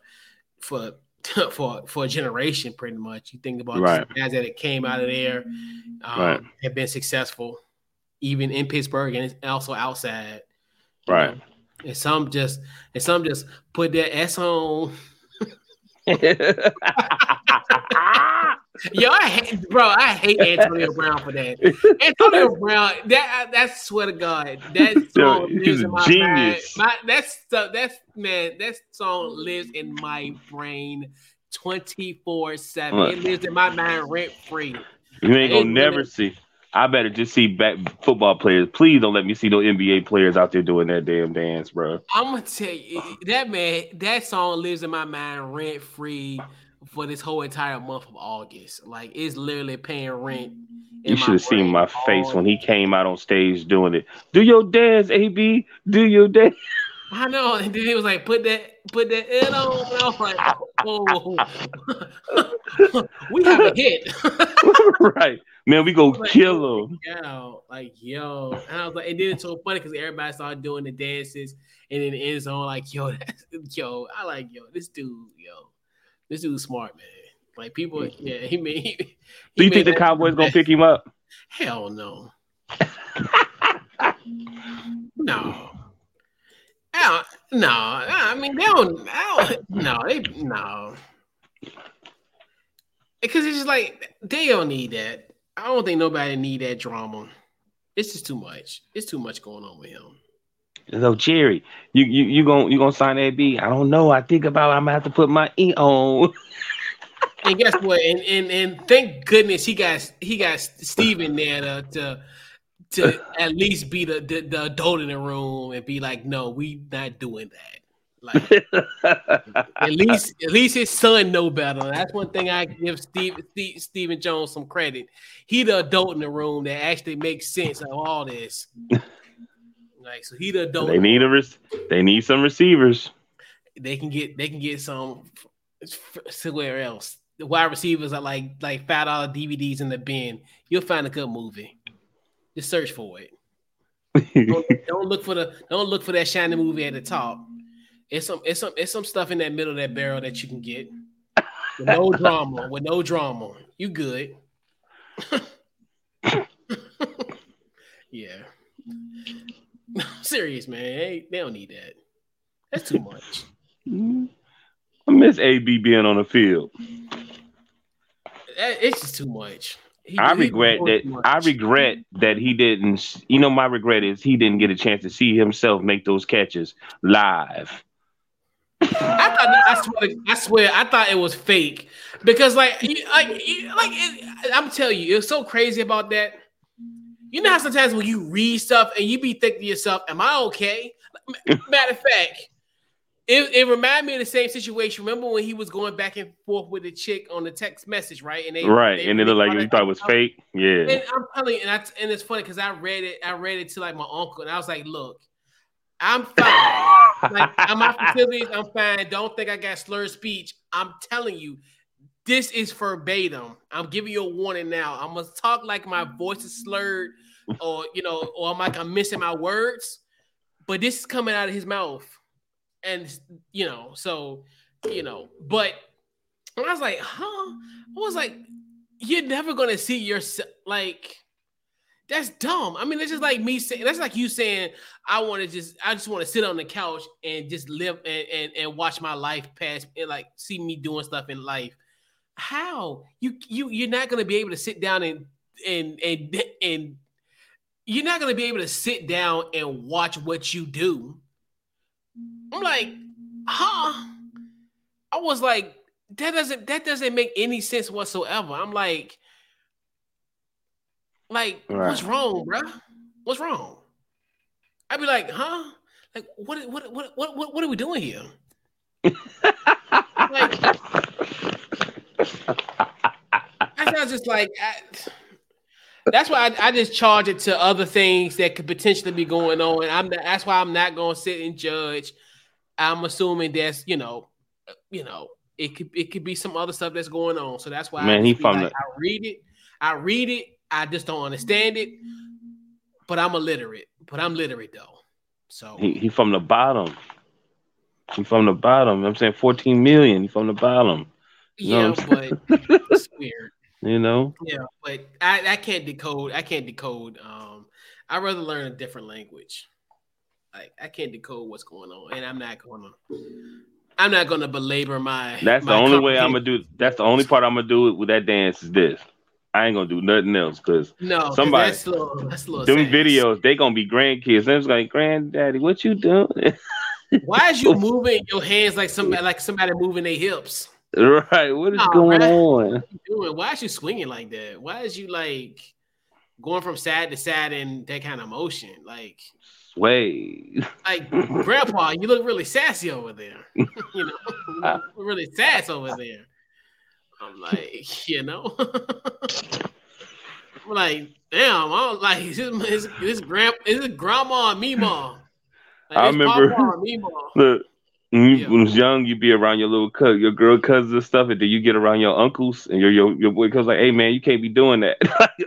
for *laughs* for for a generation, pretty much. You think about right. guys that came out of there, um, right. have been successful, even in Pittsburgh and also outside. Right. Know? And some just and some just put their S on. *laughs* *laughs* Yo, I hate, bro. I hate Antonio Brown for that. Antonio Brown, that that's swear to God, that *laughs* song Yo, lives in my genius. mind. My, that's that's man, that song lives in my brain twenty four seven. It lives in my mind rent free. You ain't gonna never see. I better just see back football players. Please don't let me see no NBA players out there doing that damn dance, bro. I'm gonna tell you that man. That song lives in my mind rent free for this whole entire month of August. Like it's literally paying rent. Mm-hmm. You should have seen my face when he came out on stage doing it. Do your dance, AB. Do your dance. I know. And then he was like, put that, put that in on. And I was like, oh, *laughs* we have a hit. *laughs* *laughs* right. Man, we go like, kill him. Yeah, like yo. And I was like, and then it's so funny because everybody started doing the dances and then the end zone, like, yo, yo, I like yo, this dude, yo. This dude's smart, man. Like people, mm-hmm. yeah, he made. He, *laughs* he Do you think the Cowboys gonna pick him up? Hell no. *laughs* no. I don't, no, I mean they don't. I don't no, they no. Because it's just like they don't need that. I don't think nobody need that drama. It's just too much. It's too much going on with him. So Jerry, you you you gonna you gonna sign that B? I don't know. I think about I'm gonna have to put my E on. *laughs* and guess what? And, and and thank goodness he got he got Stephen there to to, to at least be the, the, the adult in the room and be like, no, we not doing that. Like at least at least his son know better. That's one thing I give Steve, Steve Stephen Jones some credit. He the adult in the room that actually makes sense of all this. Like so, he the adult. They need a res- they need some receivers. They can get they can get some somewhere else. The wide receivers are like like five dollar DVDs in the bin. You'll find a good movie. Just search for it. don't, *laughs* don't look for the don't look for that shiny movie at the top. It's some it's some it's some stuff in that middle of that barrel that you can get. With no drama. With no drama. You good. *laughs* *laughs* yeah. *laughs* serious, man. They, they don't need that. That's too much. I miss AB being on the field. It's just too much. He, I regret that. I regret that he didn't. You know, my regret is he didn't get a chance to see himself make those catches live. I thought I swear, I swear, I thought it was fake because, like, like, like, it, I'm telling you, it's so crazy about that. You know how sometimes when you read stuff and you be thinking to yourself, "Am I okay?" *laughs* Matter of fact, it, it reminded me of the same situation. Remember when he was going back and forth with a chick on the text message, right? And they right, they, and it looked like you thought it was fake. Yeah, and I'm telling you, and, I, and it's funny because I read it. I read it to like my uncle, and I was like, "Look, I'm fine. like I'm *laughs* my facilities. I'm fine. Don't think I got slurred speech. I'm telling you, this is verbatim. I'm giving you a warning now. I'm gonna talk like my voice is slurred, or you know, or I'm like I'm missing my words. But this is coming out of his mouth and you know, so you know, but I was like, huh? I was like, you're never gonna see yourself like that's dumb. I mean, it's just like me saying that's like you saying I want to just I just want to sit on the couch and just live and, and and watch my life pass and like see me doing stuff in life. How you you you're not gonna be able to sit down and and and and you're not gonna be able to sit down and watch what you do I'm like, huh? I was like, that doesn't that doesn't make any sense whatsoever. I'm like, like, right. what's wrong, bro? What's wrong? I'd be like, huh? Like, what what what what what are we doing here? *laughs* like, I was just like, I, that's why I, I, just charge it to other things that could potentially be going on. And I'm that's why I'm not gonna sit and judge I'm assuming that's you know, you know, it could it could be some other stuff that's going on. So that's why man, I he from like, the- I read it, I read it, I just don't understand it. But I'm illiterate. But I'm literate though. So he, he from the bottom. He from the bottom. I'm saying 14 million. He from the bottom. Yeah, but it's weird. *laughs* You know? Yeah, but I, I can't decode. I can't decode. Um, I'd rather learn a different language. Like I can't decode what's going on, and I'm not gonna. I'm not gonna belabor my. That's my the only way I'm gonna do. That's the only part I'm gonna do it with that dance is this. I ain't gonna do nothing else because no, somebody that's little, that's little them videos they gonna be grandkids. They're like, granddaddy, what you doing? *laughs* Why is you moving your hands like somebody like somebody moving their hips? *laughs* Right. What is going on? What doing? Why is you swinging like that? Why is you like going from sad to sad in that kind of motion? Like sway. Like, *laughs* Grandpa, you look really sassy over there. *laughs* you know, really sass over there. I'm like, you know, I'm like, damn, I'm like, this, this, grand, is it grandma and Mima? Like, I remember. Look, when you, yeah. when was young, you be around your little cousin, your girl cousins and stuff, and then you get around your uncles and your your, your boy comes like, "Hey man, you can't be doing that."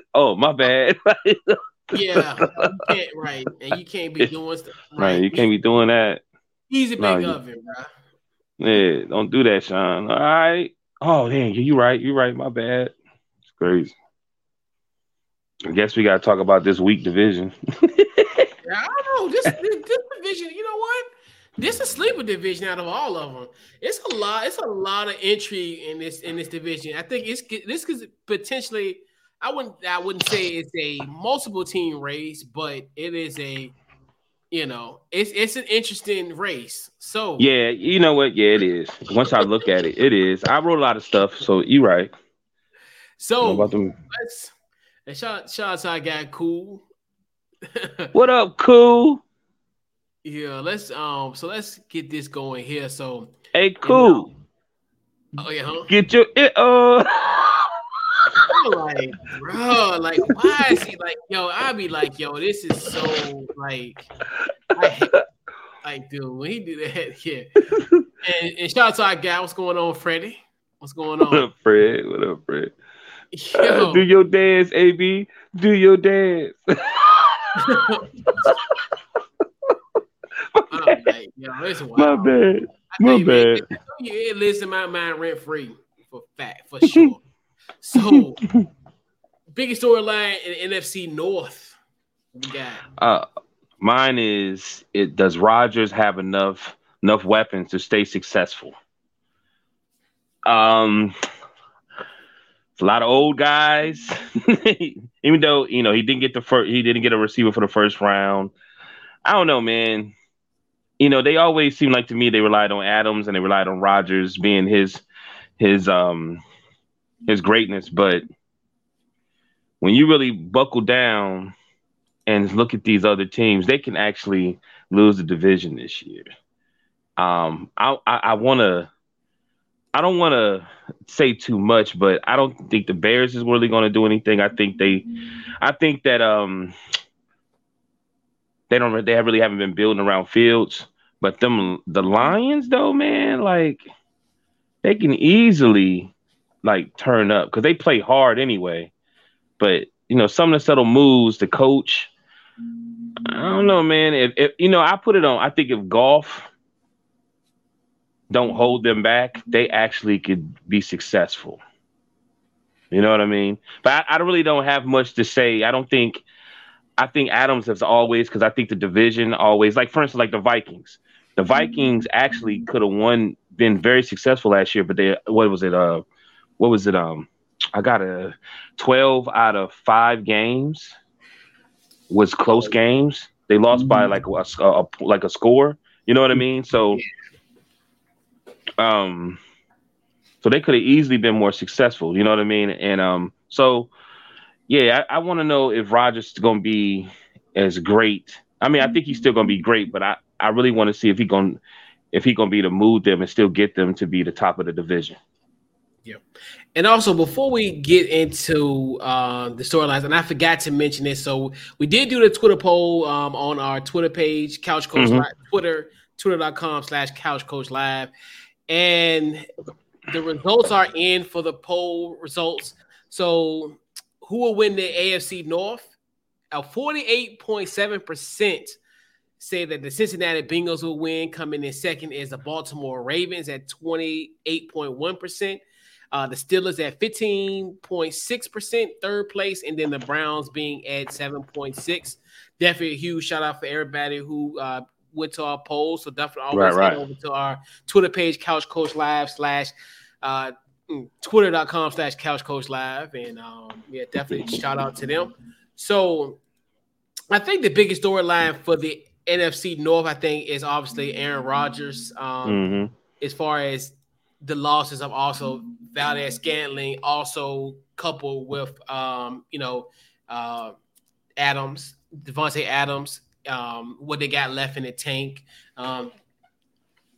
*laughs* oh, my bad. *laughs* Yeah, right, and you can't be doing stuff. Right, right you can't be doing that. Easy big no, oven, bro. Yeah, don't do that, Sean. All right. Oh, damn, you right. You right. My bad. It's crazy. I guess we got to talk about this weak division. *laughs* yeah, I don't know. This, this, this division, you know what? This is a sleeper division out of all of them. It's a lot. It's a lot of intrigue in this in this division. I think it's this could potentially I wouldn't I wouldn't say it's a multiple team race, but it is a you know, it's it's an interesting race. So yeah, you know what? Yeah, it is. Once I look at it, it is. I wrote a lot of stuff, so you're right. So let's and shout shout out to our guy Cool. *laughs* what up, Cool? Yeah, let's um so let's get this going here. So hey, Cool. oh yeah, huh? Get your it uh like, bro, like, why is he like, yo? I be like, yo, this is so like, I like, dude, when he do that, *laughs* yeah. And, and shout out to our guy. What's going on, Freddie? What's going on? What up, Fred? What up, Fred? Uh, do your dance, AB. Do your dance. *laughs* *laughs* *laughs* like, yo, it's My bad. My bad. it lives in my mind rent free for fact, for sure. So, *laughs* biggest storyline in NFC North. We got. Uh, mine is it. Does Rodgers have enough enough weapons to stay successful? Um, a lot of old guys. *laughs* Even though you know he didn't get the first, he didn't get a receiver for the first round. I don't know, man. You know, they always seem like to me they relied on Adams and they relied on Rodgers being his his um his greatness, but when you really buckle down and look at these other teams, they can actually lose the division this year. Um, I I, I want to. I don't want to say too much, but I don't think the Bears is really going to do anything. I think they, I think that um, they don't. They really haven't been building around Fields, but them the Lions though, man, like they can easily like turn up because they play hard anyway. But you know, some of the subtle moves, the coach. I don't know, man. If, if you know, I put it on. I think if golf don't hold them back, they actually could be successful. You know what I mean? But I, I really don't have much to say. I don't think. I think Adams has always because I think the division always like for instance like the Vikings. The Vikings actually could have won, been very successful last year, but they what was it? Uh, what was it? Um, I got a 12 out of five games was close games. They lost by like a, a, like a score. You know what I mean? So, um, so they could have easily been more successful. You know what I mean? And um, so yeah, I, I want to know if Rodgers is going to be as great. I mean, I think he's still going to be great, but I I really want to see if he going if he going to be to move them and still get them to be the top of the division. Yeah. And also, before we get into uh, the storylines, and I forgot to mention this, so we did do the Twitter poll um, on our Twitter page, Couch Coach mm-hmm. Live, Twitter, twitter.com slash Couch Coach Live. And the results are in for the poll results. So, who will win the AFC North? A 48.7% say that the Cincinnati Bengals will win. Coming in second is the Baltimore Ravens at 28.1%. Uh, the Steelers at 15.6%, third place, and then the Browns being at 7.6. Definitely a huge shout out for everybody who uh, went to our polls. So definitely always right, right. over to our Twitter page, Couch Coach Live slash uh, mm, twitter.com slash couch coach live. And um, yeah, definitely shout out to them. So I think the biggest storyline for the NFC North, I think, is obviously Aaron Rodgers. Um, mm-hmm. As far as the losses of also Valdes-Scantling, also coupled with um, you know uh, Adams, Davante Adams, um, what they got left in the tank. Um,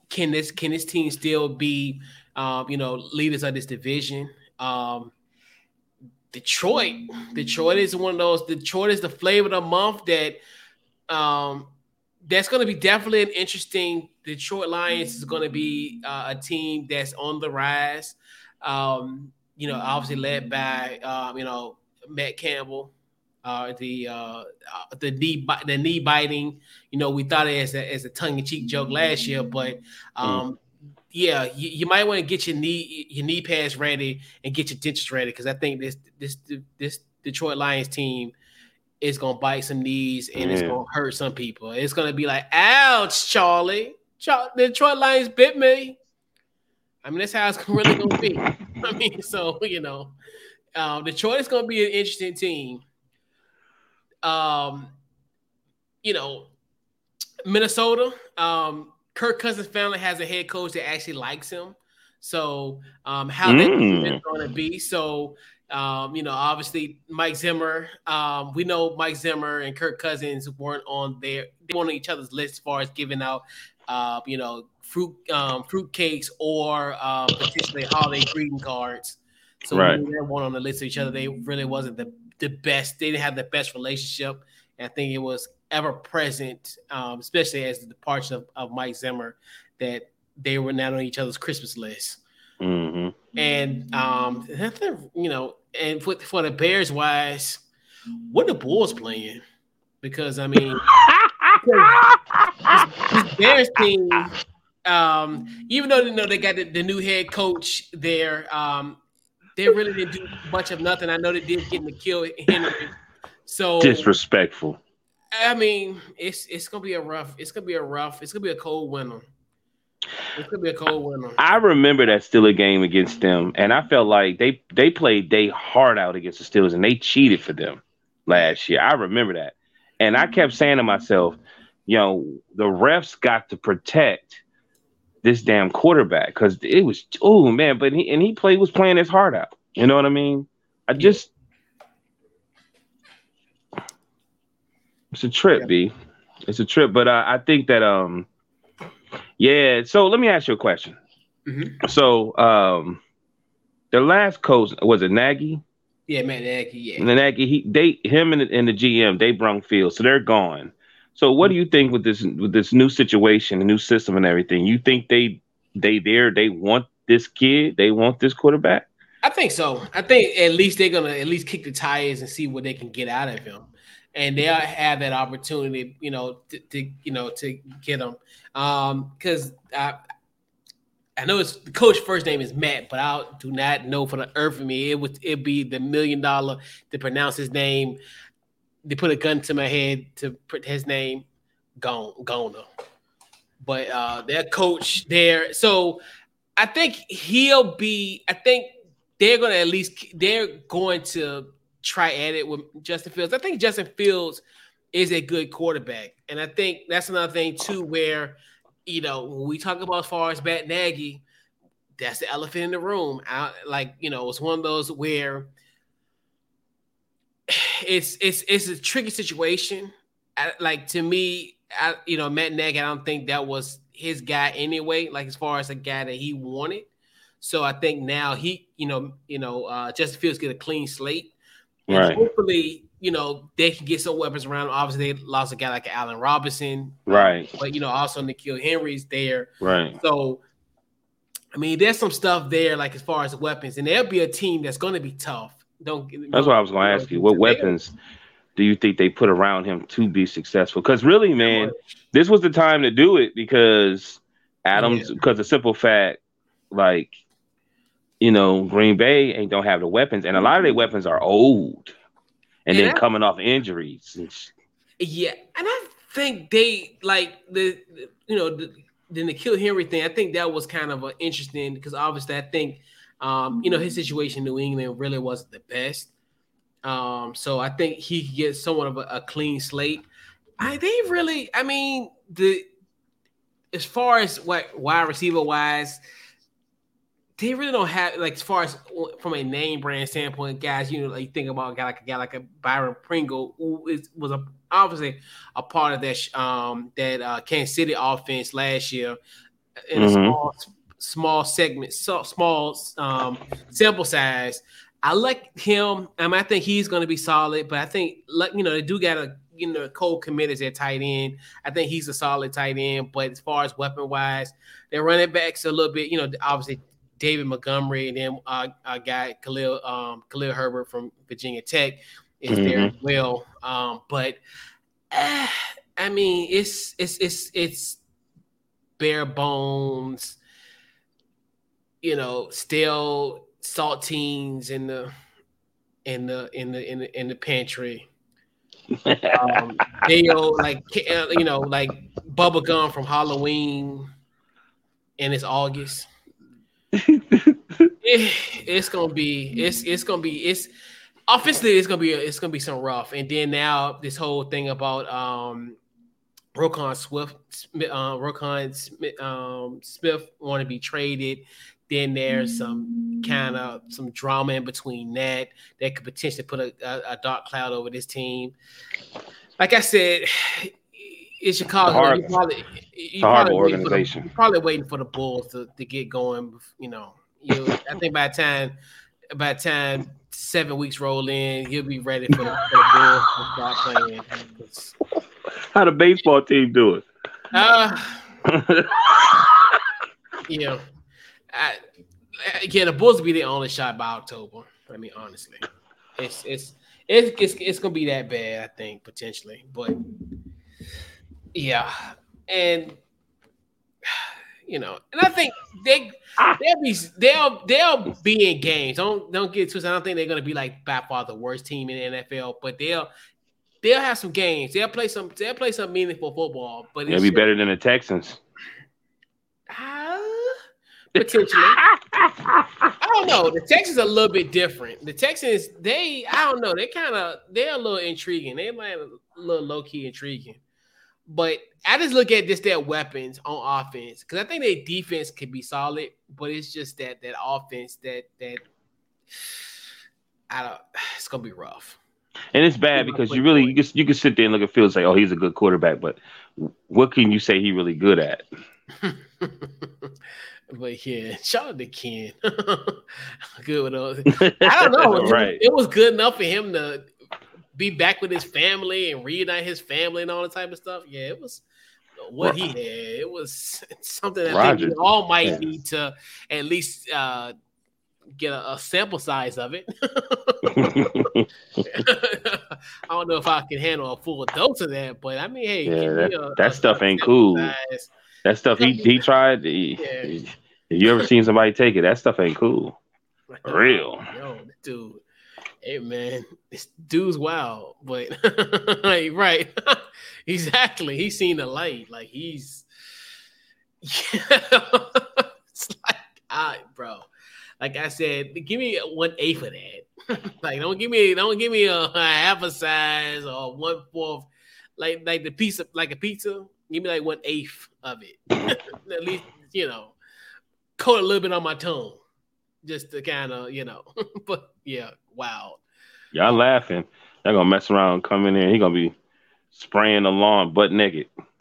can this can this team still be um, you know leaders of this division? Um, Detroit, Detroit is one of those. Detroit is the flavor of the month that um, that's going to be definitely an interesting. Detroit Lions is going to be uh, a team that's on the rise. Um, you know, obviously led by um, you know Matt Campbell, uh, the uh, uh the knee the knee biting. You know, we thought it as a, as a tongue in cheek joke last year, but um, mm. yeah, you, you might want to get your knee your knee pads ready and get your dentures ready because I think this this this Detroit Lions team is gonna bite some knees and it's gonna hurt some people. It's gonna be like, ouch, Charlie. Char- the Detroit Lions bit me. I mean, that's how it's *laughs* really gonna be. I *laughs* mean, so you know, um, Detroit is gonna be an interesting team. Um, you know, Minnesota. Um, Kirk Cousins' family has a head coach that actually likes him. So um, how mm. that's going to be. So um, you know, obviously Mike Zimmer. Um, we know Mike Zimmer and Kirk Cousins weren't on their they weren't on each other's list as far as giving out, uh, you know, fruit um, fruit cakes or uh, potentially holiday greeting cards. So right. they weren't on the list of each other. They really wasn't the the best. They didn't have the best relationship. And I think it was ever present, um, especially as the departure of, of Mike Zimmer, that they were not on each other's Christmas list. Mm-hmm. And um, you know, and for, for the Bears wise, what the Bulls playing? Because I mean, *laughs* this, this Bears team, um, even though you know they got the, the new head coach there, um, they really didn't do much of nothing. I know they did get N'Keal Harry. So disrespectful. I mean, it's it's gonna be a rough. It's gonna be a rough. It's gonna be a cold winter. It could be a cold winter. I remember that Steeler game against them, and I felt like they they played they hard out against the Steelers, and they cheated for them last year. I remember that, and I kept saying to myself, you know, the refs got to protect this damn quarterback because it was oh man, but he and he played was playing his heart out. You know what I mean? I just it's a trip, yeah. B. It's a trip, but I, I think that um yeah. So let me ask you a question. Mm-hmm. So um, the last coach was it Nagy? Yeah, man, Nagy. Yeah. And Nagy, he they him and the, and the GM they brung field, so they're gone. So what do you think with this with this new situation, the new system, and everything? You think they they there they want this kid, they want this quarterback? I think so. I think at least they're gonna at least kick the tires and see what they can get out of him and they'll have that opportunity, you know, to, to you know to get them. Um, because I I know it's coach first name is Matt, but I do not know for the earth of me. It would it be the million dollar to pronounce his name. They put a gun to my head to put his name, gone, gone. But uh, their coach there, so I think he'll be. I think they're gonna at least they're going to try at it with Justin Fields. I think Justin Fields is a good quarterback. And I think that's another thing too, where you know, when we talk about as far as Matt Nagy, that's the elephant in the room. I, like, you know, it's one of those where it's it's it's a tricky situation. I, like to me, I, you know, Matt Nagy, I don't think that was his guy anyway. Like as far as a guy that he wanted. So I think now he, you know, you know, uh, Justin Fields get a clean slate. And right. hopefully, you know, they can get some weapons around. Obviously, they lost a guy like Allen Robinson. Right. But you know, also N'Keal Harry's there. Right. So I mean, there's some stuff there, like as far as weapons, and there'll be a team that's going to be tough. Don't. That's what I was going to ask you. What weapons do you think they put around him to be successful? Because really, man, this was the time to do it because Adams, because yeah. the simple fact, like you know, Green Bay ain't don't have the weapons, and a lot of their mm-hmm. weapons are old, and, and then I, coming off injuries. Yeah, and I think they like the, you know the, the N'Keal Harry thing. I think that was kind of an interesting because obviously I think um, you know his situation in New England really wasn't the best. Um, so I think he could get somewhat of a, a clean slate. I they really, I mean, the as far as what wide receiver wise, they really don't have like as far as from a name brand standpoint, guys. You know, like think about a guy like a guy like a Byron Pringle, who is was a, obviously a part of that um that uh, Kansas City offense last year in mm-hmm. a small small segment, so small um sample size. I like him. I mean, I think he's going to be solid, but I think like you know they do got a you know Cole Kmet as their tight end. I think he's a solid tight end, but as far as weapon wise, their running backs a little bit. You know, obviously David Montgomery, and then uh, a guy Khalil um, Khalil Herbert from Virginia Tech is mm-hmm. there as well. Um, but uh, *sighs* I mean, it's it's it's it's bare bones. You know, still saltines in the in the in the in the in the pantry. um, *laughs* they like uh, you know like bubble gum from Halloween, and it's August *laughs* it, it's gonna be it's it's gonna be it's offensively it's gonna be it's gonna be some rough and then now this whole thing about um Roquan Swift, uh, Roquan Smith, um, Smith want to be traded. Then there's some kind of some drama in between that that could potentially put a, a, a dark cloud over this team. Like I said, it's Chicago. Hard, you probably, you probably organization. The, probably waiting for the Bulls to, to get going. You know, you. I think by the time by the time seven weeks roll in, he'll be ready for the, for the Bulls to start playing. How the baseball team do it? Uh, *laughs* you know, I, yeah, the Bulls will be the only shot by October. I mean, honestly, it's it's it's it's, it's gonna be that bad. I think potentially, but yeah, and you know, and I think they they'll be they'll they'll be in games. Don't don't get twisted. I don't think they're gonna be like by far the worst team in the NFL, but they'll they'll have some games. They'll play some they'll play some meaningful football. But they'll be better than the Texans. Uh, potentially. I don't know. The Texans are a little bit different. The Texans, they I don't know. They kind of they're a little intriguing. They might like a little low key intriguing. But I just look at just their weapons on offense because I think their defense could be solid, but it's just that that offense that that I don't. *sighs* It's gonna be rough. And it's bad because you really you can you can sit there and look at Phil and say, "Oh, he's a good quarterback," but what can you say he really good at? *laughs* but yeah, shout out to Ken. *laughs* good with those. *laughs* I don't know. right. It was good enough for him to be back with his family and reunite his family and all that type of stuff. Yeah, it was what he had. It was *laughs* something that I think we all might need to at least uh, get a, a, sample size of it. *laughs* *laughs* I don't know if I can handle a full dose of that, but I mean, hey, yeah, that, a, that a, stuff ain't cool. Size. That stuff he he tried. He, yeah. you ever seen somebody take it? That stuff ain't cool. real. Yo, dude hey man, this dude's wild, but *laughs* like right, *laughs* exactly. He's seen the light. Like he's, yeah. *laughs* it's like, all right, bro. Like I said, give me one eighth of that. like don't give me, don't give me a, a half a size or one fourth. Like like the piece of like a pizza. Give me like one eighth of it. At least you know, coat a little bit on my tongue just to kind of, you know. but yeah, wow. Y'all laughing. They're gonna mess around, coming in. He gonna be spraying the lawn butt naked. *laughs*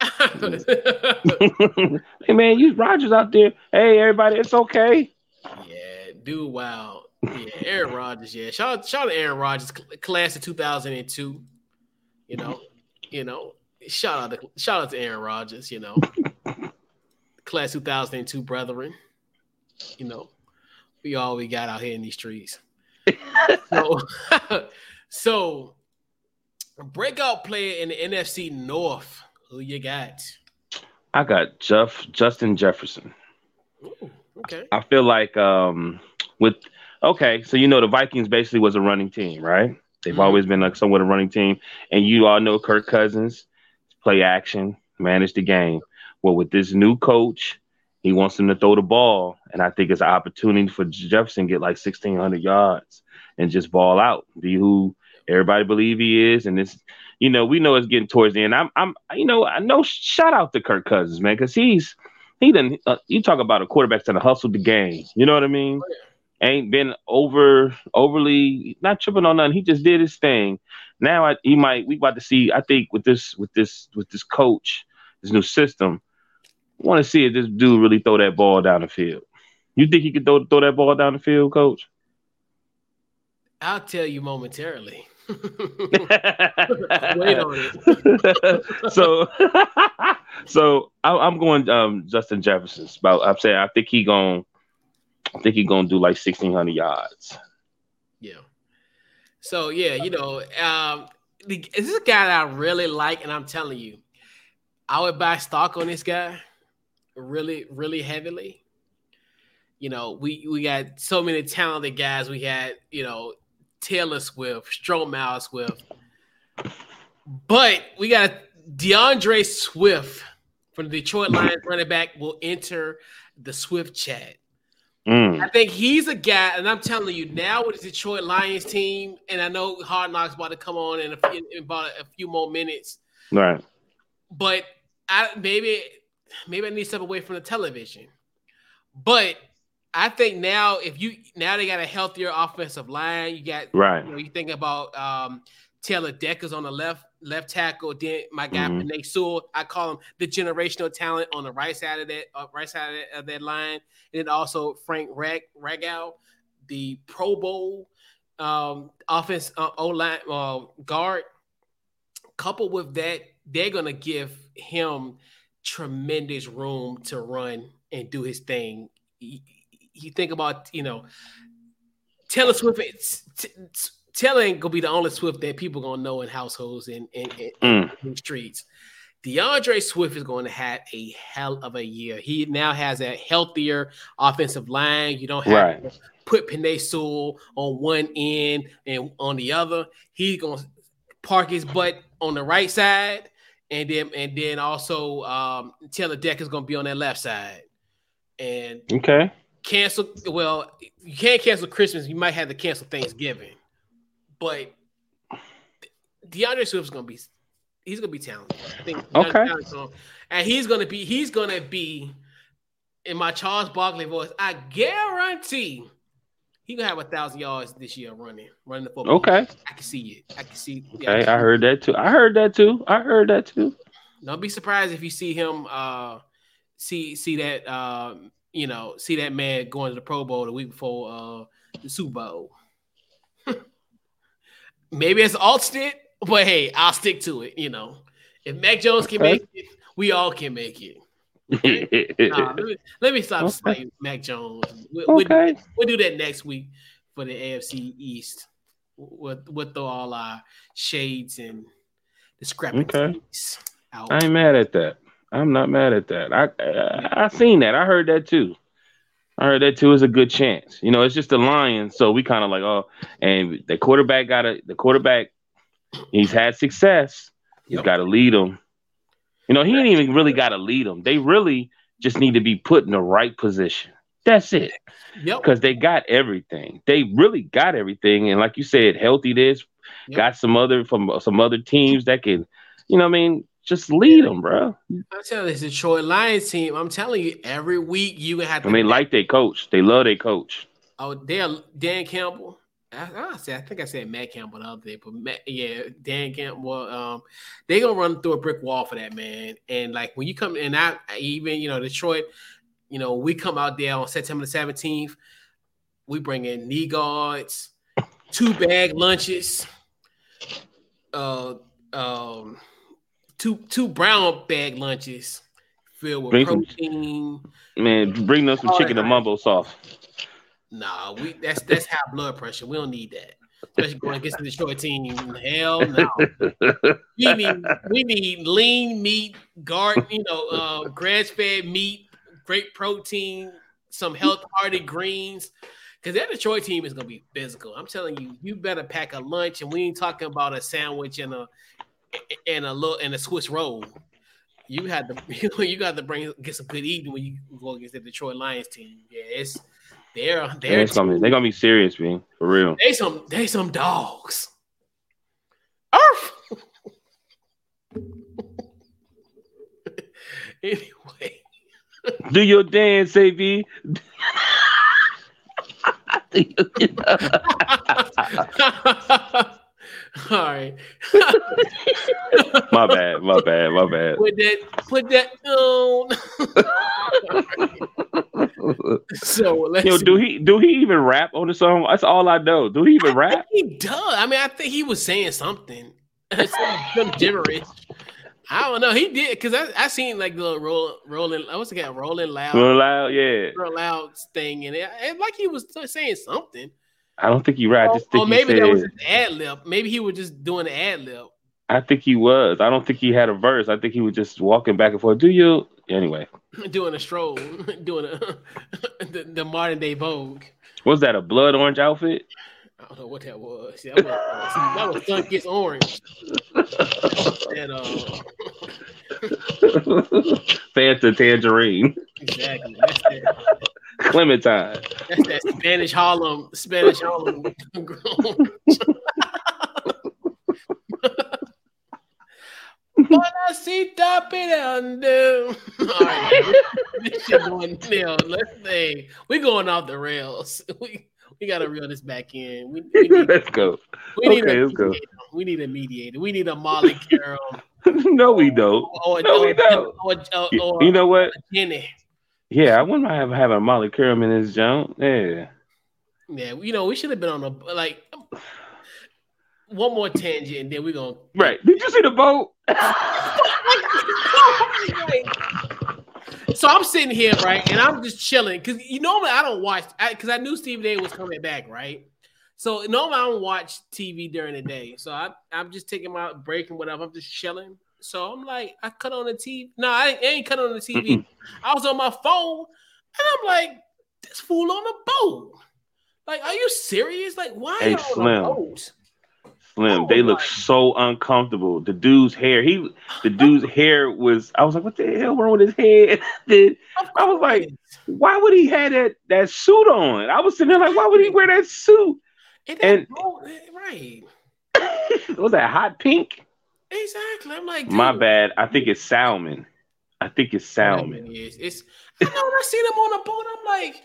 hey man, you Rodgers out there. Hey everybody, it's okay. Yeah, dude, wow. Yeah, Aaron Rodgers. Yeah, shout out, shout out to Aaron Rodgers, class of 2002. You know, you know, shout out to shout out to Aaron Rodgers. You know, *laughs* class 2002 brethren. You know, we all we got out here in these streets so, *laughs* so breakout player in the NFC North. Who you got? I got Jeff Justin Jefferson. Ooh, okay. I feel like um with okay, so you know the Vikings basically was a running team, right? They've mm-hmm. always been like somewhat a running team, and you all know Kirk Cousins play action, manage the game. Well, with this new coach, he wants him to throw the ball, and I think it's an opportunity for Jefferson to get like sixteen hundred yards and just ball out, be who everybody believe he is. And this, you know, we know it's getting towards the end. I'm, I'm, you know, I know. Shout out to Kirk Cousins, man, because he's he didn't. Uh, you talk about a quarterback that hustled the game. You know what I mean? Ain't been over overly not tripping on nothing. He just did his thing. Now I, he might. We about to see. I think with this with this with this coach, this new system want to see if this dude really throw that ball down the field. You think he could throw, throw that ball down the field, coach? I'll tell you momentarily. *laughs* Wait on it. *laughs* so, *laughs* so I, am going um, Justin Jefferson's. About I'm saying I think he going I think he gonna do like 1600 yards. Yeah. So yeah, you know, um, this is a guy that I really like, and I'm telling you, I would buy stock on this guy really, really heavily. You know, we we got so many talented guys. We had, you know, Taylor Swift, Stromile Swift, but we got D'Andre Swift from the Detroit Lions running back will enter the Swift chat. Mm. I think he's a guy, and I'm telling you now with the Detroit Lions team, and I know Hard Knocks about to come on in, a, in about a few more minutes. Right. But I maybe maybe I need to step away from the television. But I think now if you now they got a healthier offensive line, you got right. You, know, you think about um, Taylor Decker's on the left left tackle. Then my guy mm hmm Sewell, I call him the generational talent on the right side of that uh, right side of that, of that, line, and then also Frank Rag Ragnow, the Pro Bowl um, offense uh, O line uh, guard. Coupled with that, they're gonna give him tremendous room to run and do his thing. You, think about you know Taylor Swift. It's, it's, Taylor ain't gonna be the only Swift that people gonna know in households and in, in, mm. in, streets. D'Andre Swift is going to have a hell of a year. He now has a healthier offensive line. You don't have right. to put Penei Sewell on one end and on the other. He's gonna park his butt on the right side, and then and then also um, Taylor Decker's gonna be on that left side. And okay, cancel. Well, you can't cancel Christmas. You might have to cancel Thanksgiving. But D'Andre Swift's gonna be he's gonna be talented. I think okay. And he's gonna be he's gonna be in my Charles Barkley voice. I guarantee he gonna have a thousand yards this year running, running the football. Okay, I can see it. I can see. Okay, yeah, I, I heard that too. I heard that too. I heard that too. Don't be surprised if you see him. Uh, see see that. Um, you know, see that man going to the Pro Bowl the week before uh, the Super Bowl. *laughs* Maybe it's alternate, but hey, I'll stick to it. You know, if Mac Jones can make it, we all can make it. *laughs* nah, let, me, let, me, stop okay. Mac Jones. We, okay. We'll, we'll, do that next week for the AFC East. We'll, we'll throw all our shades and discrepancies okay. out. I ain't mad at that. I'm not mad at that. I, I I seen that. I heard that too. I heard that too is a good chance. You know, it's just the Lions, so we kind of like, oh, and the quarterback got a the quarterback. He's had success. He's yep. got to lead them. You know, he ain't even really got to lead them. They really just need to be put in the right position. That's it. Yep. Because they got everything. They really got everything, and like you said, healthy. This yep. got some other from some other teams that can, you know, I mean, just lead them, bro. I'm telling you, this Detroit Lions team. I'm telling you, every week you have to. I mean, like their coach. They love their coach. Oh, they're Dan Campbell. I, I, I think I said Matt Campbell the other day, but Matt, yeah, Dan Campbell. Um, they gonna run through a brick wall for that man. And like when you come and I even you know Detroit, you know we come out there on September the 17th, we bring in knee guards, two bag lunches, uh, um two two brown bag lunches filled with bring protein. Some, man, bring them some chicken and mumbo sauce. Nah, we that's that's high blood pressure. We don't need that. Especially going against the Detroit team. Hell no. we *laughs* need we need lean meat, garden, you know, uh, grass fed meat, great protein, some health hearty greens. Because that Detroit team is gonna be physical. I'm telling you, you better pack a lunch, and we ain't talking about a sandwich and a and a little and a Swiss roll. You had to *laughs* you got to bring get some good eating when you go against the Detroit Lions team. Yeah, it's they're they're yeah, gonna be, they're gonna be serious, man, for real. They some they some dogs. Earth. *laughs* anyway, do your dance, AB. *laughs* *laughs* All right. my bad. My bad. My bad. Put that. Put that on. *laughs* so let's. Yo, do he do he even rap on the song? That's all I know. Do he even I rap? he does. I mean, I think he was saying something. *laughs* some gibberish. I don't know. He did because I, I seen like the roll rolling. I was like rolling loud, rolling loud, yeah, rolling loud thing, and it, it like he was saying something. I don't think he right. I just think or maybe said, that was an ad lib. Maybe he was just doing an ad lib. I think he was. I don't think he had a verse. I think he was just walking back and forth. Do you anyway? *laughs* doing a stroll, *laughs* doing a *laughs* the, the, modern day Vogue. Was that a blood orange outfit? I don't know what that was. That was, that was Sun Kiss Orange. and uh Fanta Tangerine. Exactly. Clementine. That's that Spanish Harlem, Spanish Harlem. Mamacita pirando. All right, this shit going nil. Let's say We're going off the rails. We we gotta reel this back in. We, we need, *laughs* let's go. We need okay, a let's go. We need a mediator. We need a Molly Carroll. *laughs* no, we don't. Or, no, or, we don't. Or, or, you know what? Jenny. Yeah, I wouldn't mind having a Molly Carroll in this jump. Yeah. Yeah, you know, we should have been on a like one more tangent and then we're gonna Right. Did you see the boat? *laughs* so I'm sitting here, right, and I'm just chilling because you normally I don't watch because I, I, knew Stephen A was coming back, right? So normally I don't watch TV during the day. So I, I'm just taking my break and whatever. I'm just chilling. So I'm like, I cut on the TV. No, I ain't cut on the TV. Mm-mm. I was on my phone, and I'm like, this fool on a boat. Like, are you serious? Like, why hey, Slim. Slim, oh, they look so uncomfortable. The dude's hair, he, the dude's hair was. I was like, what the hell wrong with his head? *laughs* then I was like, why would he have that that suit on? I was sitting there like, why would he wear that suit? and right, *laughs* was that hot pink? Exactly. I'm like, dude. my bad. I think it's salmon. I think it's salmon. It's, it's I know when I see them on a boat, I'm like,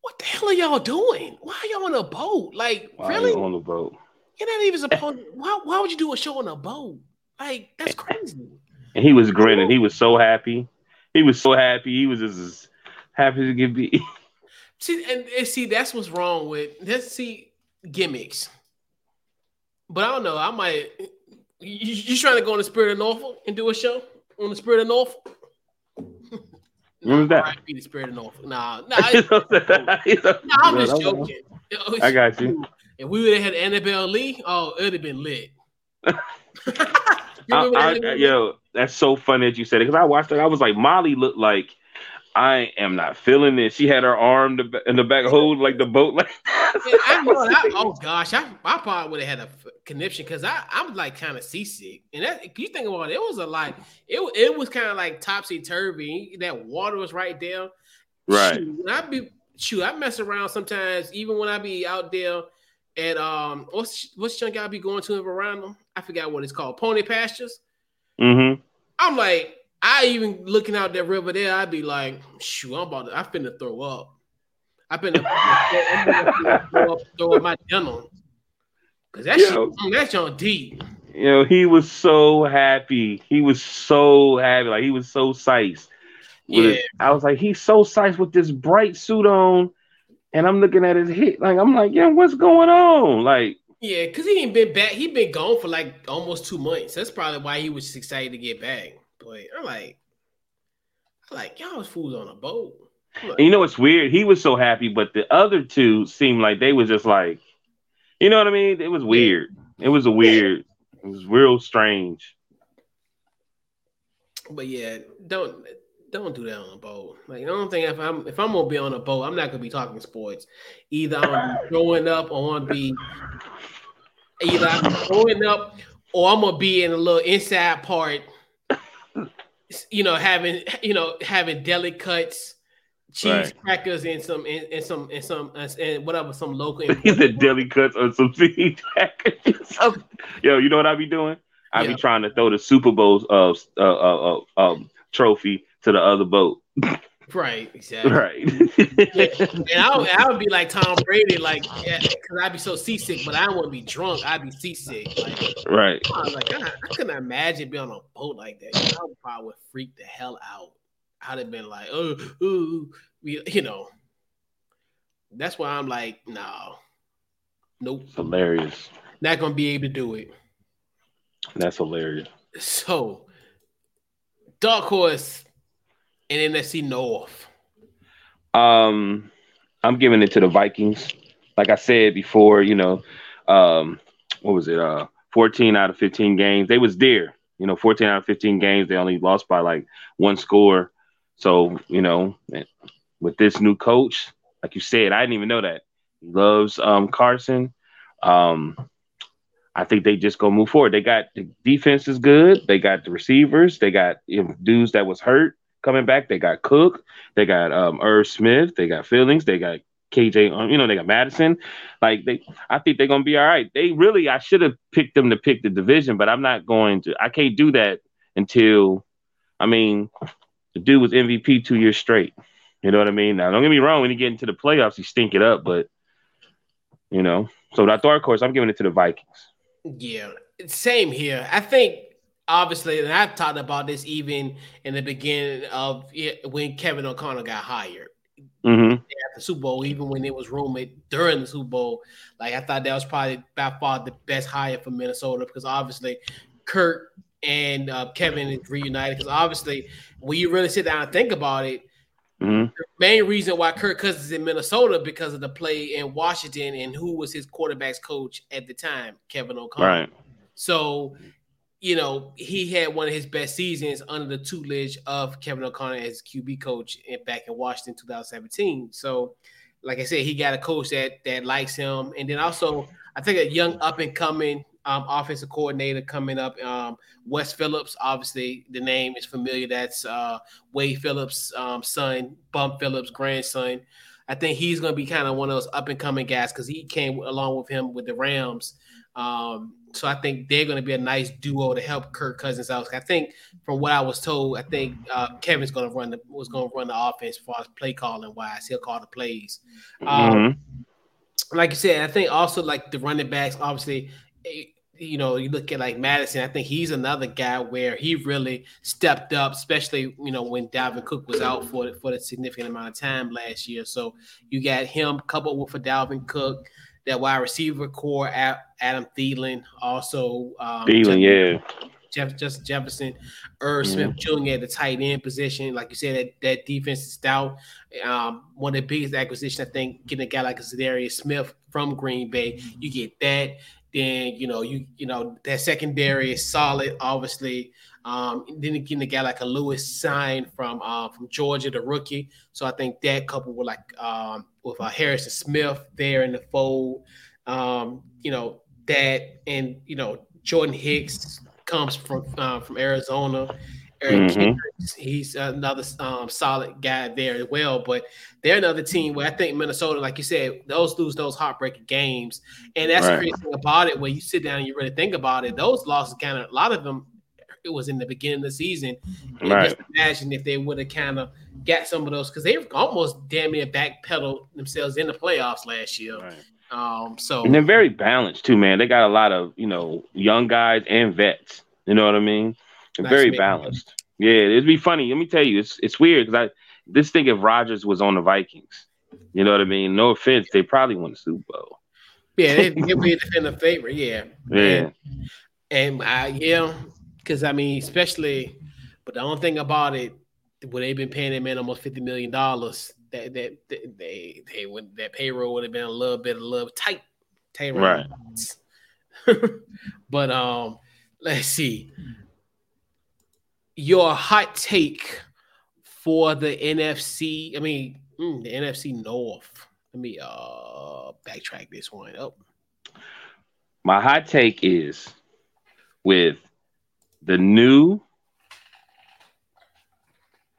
what the hell are y'all doing? Why are y'all on a boat? Like, why really? on the boat? You're not even supposed. why? Why would you do a show on a boat? Like, that's *laughs* crazy. And he was grinning. He was so happy. He was so happy. He was just as happy as he could be. *laughs* See, and, and see, that's what's wrong with. Let's see gimmicks. But I don't know. I might. You, you trying to go on the Spirit of Norfolk and do a show on the Spirit of Norfolk? *laughs* What was that? Be the Spirit of Norfolk. Nah, nah, *laughs* nah I'm just joking. I got you. If we would have had Annabel Lee, oh, it'd have been lit. *laughs* I, I, yo, that's so funny that you said it because I watched it. I was like, Molly looked like I am not feeling this. She had her arm in the back hold like the boat. *laughs* Like yeah, I. I, oh gosh, I, I probably would have had a conniption because I I'm like kind of seasick, and that you think about it, it was a like it it was kind of like topsy turvy. That water was right there. Right. Shoot, I be shoot. I mess around sometimes, even when I be out there at um what's what's junk I be going to in Veranda? I forgot what it's called. Pony pastures. Mm-hmm. I'm like I even looking out that river there, I'd be like, shoot, I'm about to, I finna throw up. I finna, finna throw, up, throw up my dental. Cause that Yo, shit, mm, that's on deep. You know, he was so happy. He was so happy. Like he was so sized. Yeah. I was like, he's so sized with this bright suit on. And I'm looking at his hit. Like, I'm like, yeah, what's going on? Like, yeah, because he ain't been back. He been gone for like almost two months. That's probably why he was excited to get back. But I'm like, I'm like y'all was fools on a boat. Like, you know what's weird? He was so happy, but the other two seemed like they was just like, you know what I mean? It was weird. It was a weird. It was real strange. But yeah, don't don't do that on a boat. Like I don't think if I'm if I'm gonna be on a boat, I'm not gonna be talking sports. Either I'm growing up or I'm gonna be either I'm growing up or I'm gonna be in a little inside part you know, having you know having deli cuts, cheese right. crackers, and some and, and some and some and whatever some local. *laughs* the deli cuts or some *laughs* cheese crackers. Yo, you know what I be doing? I yep. be trying to throw the Super Bowl uh, uh, uh, uh um, trophy to the other boat. *laughs* Right, exactly. Right. and I would, I would *laughs* be like Tom Brady, like, because yeah, I'd be so seasick, but I don't want to be drunk. I'd be seasick. Like, right. I was like, I, I couldn't imagine being on a boat like that. I would probably would freak the hell out. I'd have been like, oh, ooh, you know. That's why I'm like, no, nope. Hilarious. Not gonna be able to do it. That's hilarious. So, dark horse and NFC North? Um, I'm giving it to the Vikings. Like I said before, you know, um, what was it? Uh, 14 out of 15 games. They was there. You know, 14 out of 15 games. They only lost by like one score. So, you know, with this new coach, like you said, I didn't even know that. He loves um, Carson. Um, I think they just go move forward. They got the defense is good. They got the receivers. They got you know, dudes that was hurt coming back. They got Cook, they got um Irv Smith, they got Fillings, they got KJ, um, you know, they got Mattison. Like they, I think they're gonna be all right. They really, I should have picked them to pick the division, but I'm not going to. I can't do that until, I mean, the dude was MVP two years straight. You know what I mean? Now, don't get me wrong. When you get into the playoffs, you stink it up, but you know. So that dark horse, I'm giving it to the Vikings. Yeah, same here. I think obviously, and I've talked about this even in the beginning of when Kevin O'Connell got hired. Mm-hmm. At the Super Bowl, even when it was rumored during the Super Bowl, like I thought that was probably by far the best hire for Minnesota because obviously Kurt and uh, Kevin is reunited. Because obviously, when you really sit down and think about it, mm-hmm. the main reason why Kirk Cousins is in Minnesota because of the play in Washington and who was his quarterbacks coach at the time, Kevin O'Connell. Right. So you know, he had one of his best seasons under the tutelage of Kevin O'Connor as QB coach in, back in Washington 2017. So, like I said, he got a coach that that likes him, and then also I think a young up and coming um, offensive coordinator coming up, um, Wes Phillips. Obviously, the name is familiar. That's uh, Wade Phillips' um, son, Bum Phillips' grandson. I think he's going to be kind of one of those up and coming guys because he came along with him with the Rams. Um, so I think they're going to be a nice duo to help Kirk Cousins out. I think from what I was told, I think uh, Kevin's going to run the was going to run the offense as far as play calling wise. He'll call the plays. Um, mm-hmm. Like you said, I think also like the running backs. Obviously, eh, you know, you look at like Mattison. I think he's another guy where he really stepped up, especially you know when Dalvin Cook was out for for a significant amount of time last year. So you got him coupled with a Dalvin Cook that wide receiver corps, at Adam Thielen, also um, Thielen, yeah. Jeff, Justin Jefferson, Irv Smith Jr. at the tight end position. Like you said, that, that defense is stout. Um, one of the biggest acquisitions, I think, getting a guy like a Za'Darius Smith from Green Bay, you get that. Then you know you you know that secondary is solid. Obviously, um, then again, a guy like a Lewis Cine from uh, from Georgia, the rookie. So I think that coupled with like um, with uh, Harrison Smith there in the fold, um, you know that, and you know Jordan Hicks comes from uh, from Arizona. Eric mm-hmm. Kendricks, he's another um, solid guy there as well. But they're another team where I think Minnesota, like you said, those lose those heartbreaking games, and that's right. the crazy thing about it. When you sit down and you really think about it, those losses kind of a lot of them it was in the beginning of the season. And right. just imagine if they would have kind of got some of those because they almost damn near backpedaled themselves in the playoffs last year. Right. Um, so and they're very balanced too, man. They got a lot of you know young guys and vets. You know what I mean? They're nice very man. balanced. Yeah, it'd be funny. Let me tell you, it's it's weird because I this thing if Rodgers was on the Vikings, you know what I mean? No offense, they probably won the Super Bowl. Yeah, they, would be a definitive favorite. Yeah, *laughs* yeah, and, and uh, yeah, because I mean, especially, but the only thing about it, would they've been paying that man almost fifty million dollars, that that they they would that payroll would have been a little bit a little tight, tight right? *laughs* but um, let's see. Your hot take for the NFC. I mean, mm, the NFC North. Let me uh backtrack this one up. My hot take is with the new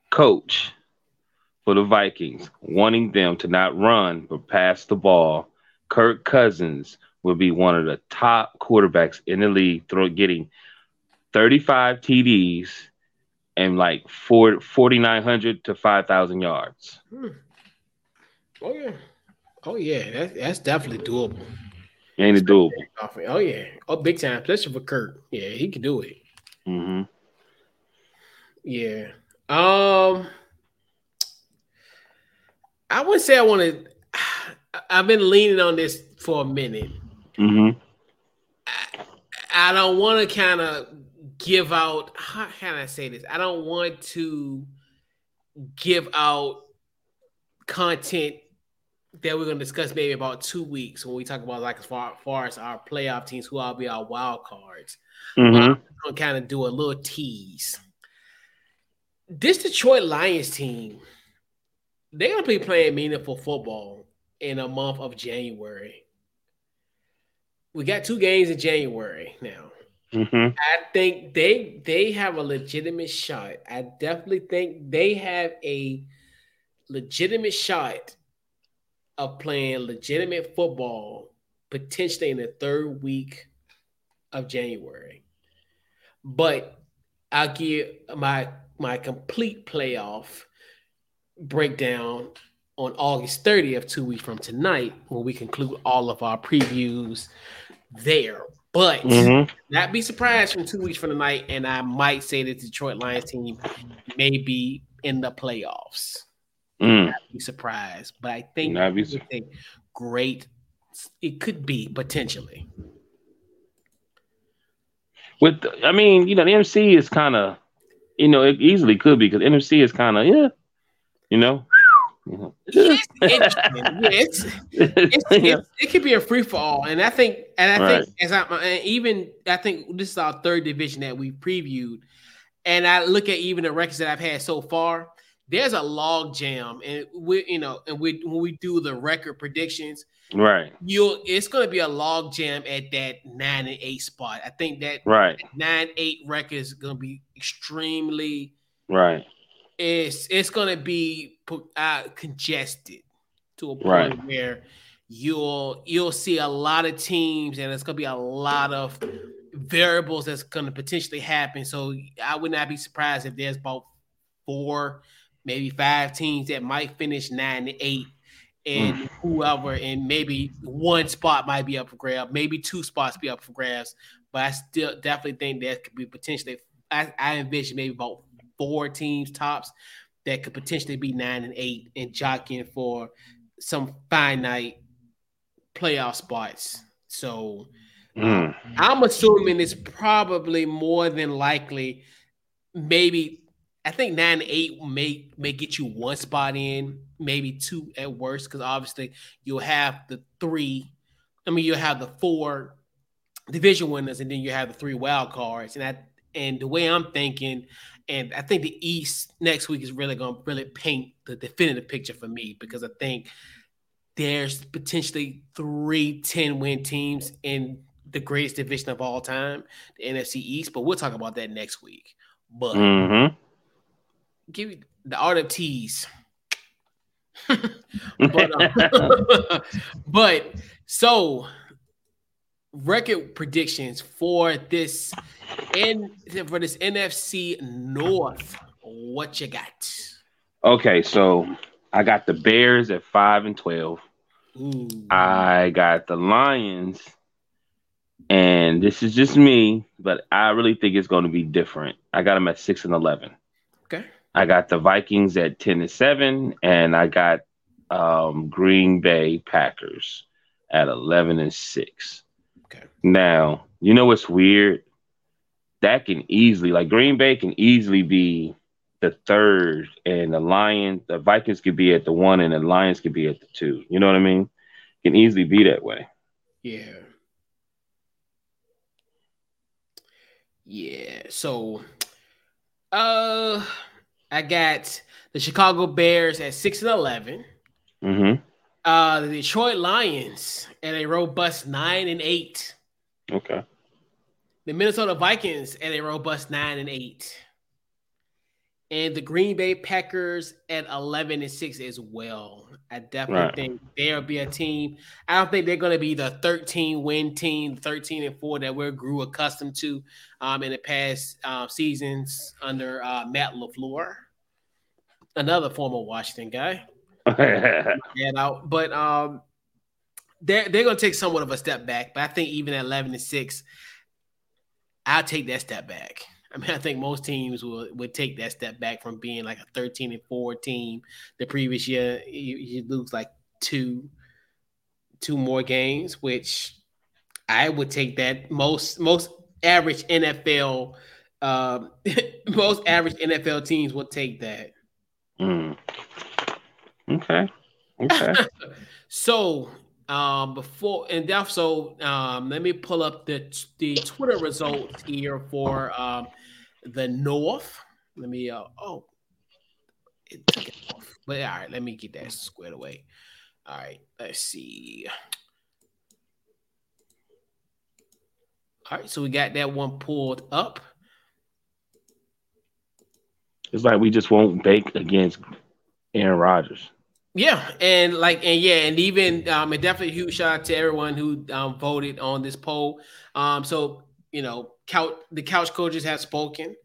coach for the Vikings wanting them to not run but pass the ball, Kirk Cousins will be one of the top quarterbacks in the league, throw, getting 35 TDs and like 4,900 to 5,000 yards. Hmm. Oh, yeah. Oh, yeah. That, that's definitely doable. Ain't it doable? Oh, yeah. Oh, big time, especially for Kirk. Yeah, he can do it. Mm-hmm. Yeah. Um, I would say I wanted. *sighs* I've been leaning on this for a minute. Mm-hmm. I, I don't want to kind of give out. How can I say this? I don't want to give out content that we're going to discuss maybe about two weeks when we talk about like as far, as far as our playoff teams who will be our wild cards. Mm-hmm. I'm gonna kind of do a little tease. This Detroit Lions team, they're gonna be playing meaningful football in a month of January. We got two games in January now. Mm-hmm. I think they they have a legitimate shot. I definitely think they have a legitimate shot of playing legitimate football potentially in the third week of January. But I'll give my my complete playoff breakdown on August 30th, two weeks from tonight, when we conclude all of our previews there. But mm-hmm. not be surprised from two weeks from tonight, and I might say the Detroit Lions team may be in the playoffs. Mm. Not be surprised, but I think not be su- great. It could be potentially. With, I mean, you know, the NFC is kind of, you know, it easily could be because NFC is kind of, yeah, you know, *laughs* it's, it's, it's, it could be a free for all, and I think, and I right. think, as I and even I think this is our third division that we previewed, and I look at even the records that I've had so far. There's a log jam, and we, you know, and we when we do the record predictions, right? You'll it's going to be a log jam at that nine and eight spot. I think that right nine eight record is going to be extremely right it's it's gonna be uh, congested to a point right. where you'll you'll see a lot of teams and it's gonna be a lot of variables that's gonna potentially happen. So I would not be surprised if there's about four, maybe five teams that might finish nine to eight. And mm. whoever, and maybe one spot might be up for grabs, maybe two spots be up for grabs. But I still definitely think that could be potentially. I, I envision maybe about four teams tops that could potentially be nine and eight and jockeying for some finite playoff spots. So mm. I'm assuming it's probably more than likely, maybe I think nine eight may may get you one spot in, maybe two at worst, because obviously you'll have the three. I mean, you'll have the four division winners, and then you have the three wild cards. And that and the way I'm thinking, and I think the East next week is really going to really paint the definitive picture for me because I think there's potentially three 10 win teams in the greatest division of all time, the NFC East. But we'll talk about that next week. But mm-hmm. Give me the art of tease. but, uh, *laughs* but so record predictions for this and for this NFC North. What you got? Okay, so I got the Bears at five and twelve. Ooh. I got the Lions, and this is just me, but I really think it's going to be different. I got them at six and eleven. I got the Vikings at ten and seven, and I got um, Green Bay Packers at eleven and six. Okay. Now you know what's weird? that can easily like Green Bay can easily be the third, and the Lions, the Vikings could be at the one, and the Lions could be at the two. You know what I mean? Can easily be that way. Yeah. Yeah. So, uh, I got the Chicago Bears at six and 11 Mm-hmm. Uh, the Detroit Lions at a robust nine and eight. Okay the Minnesota Vikings at a robust nine and eight, and the Green Bay Packers at eleven and six as well. I definitely right. think there'll be a team. I don't think they're going to be the thirteen win team, thirteen and four that we grew accustomed to um, in the past uh, seasons under uh, Matt LaFleur, another former Washington guy. *laughs* and out, but um, they're they're going to take somewhat of a step back. But I think even at eleven and six. I'll take that step back. I mean, I think most teams will would take that step back from being like a 13 and 4 team the previous year. You, you lose like two two more games, which I would take that. Most most average NFL um, *laughs* most average NFL teams will take that. Mm. Okay. Okay. *laughs* so um, before and also, um, let me pull up the the Twitter results here for um, the North. Let me uh, oh, it took it off. But all right, let me get that squared away. All right, let's see. All right, so we got that one pulled up. It's like we just won't bake against Aaron Rodgers. Yeah, and like and yeah, and even um, and definitely huge shout out to everyone who um, voted on this poll. Um, so you know, couch the couch coaches have spoken.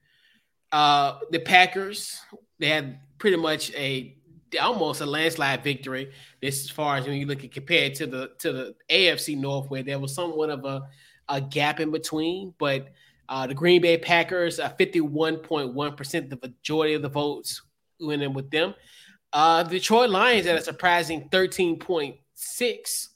Uh, the Packers they had pretty much a almost a landslide victory. This as far as when you look at compared to the to the AFC North, where there was somewhat of a, a gap in between. But uh, the Green Bay Packers, uh, 51.1%, the majority of the votes went in with them. Uh, Detroit Lions at a surprising 13.6.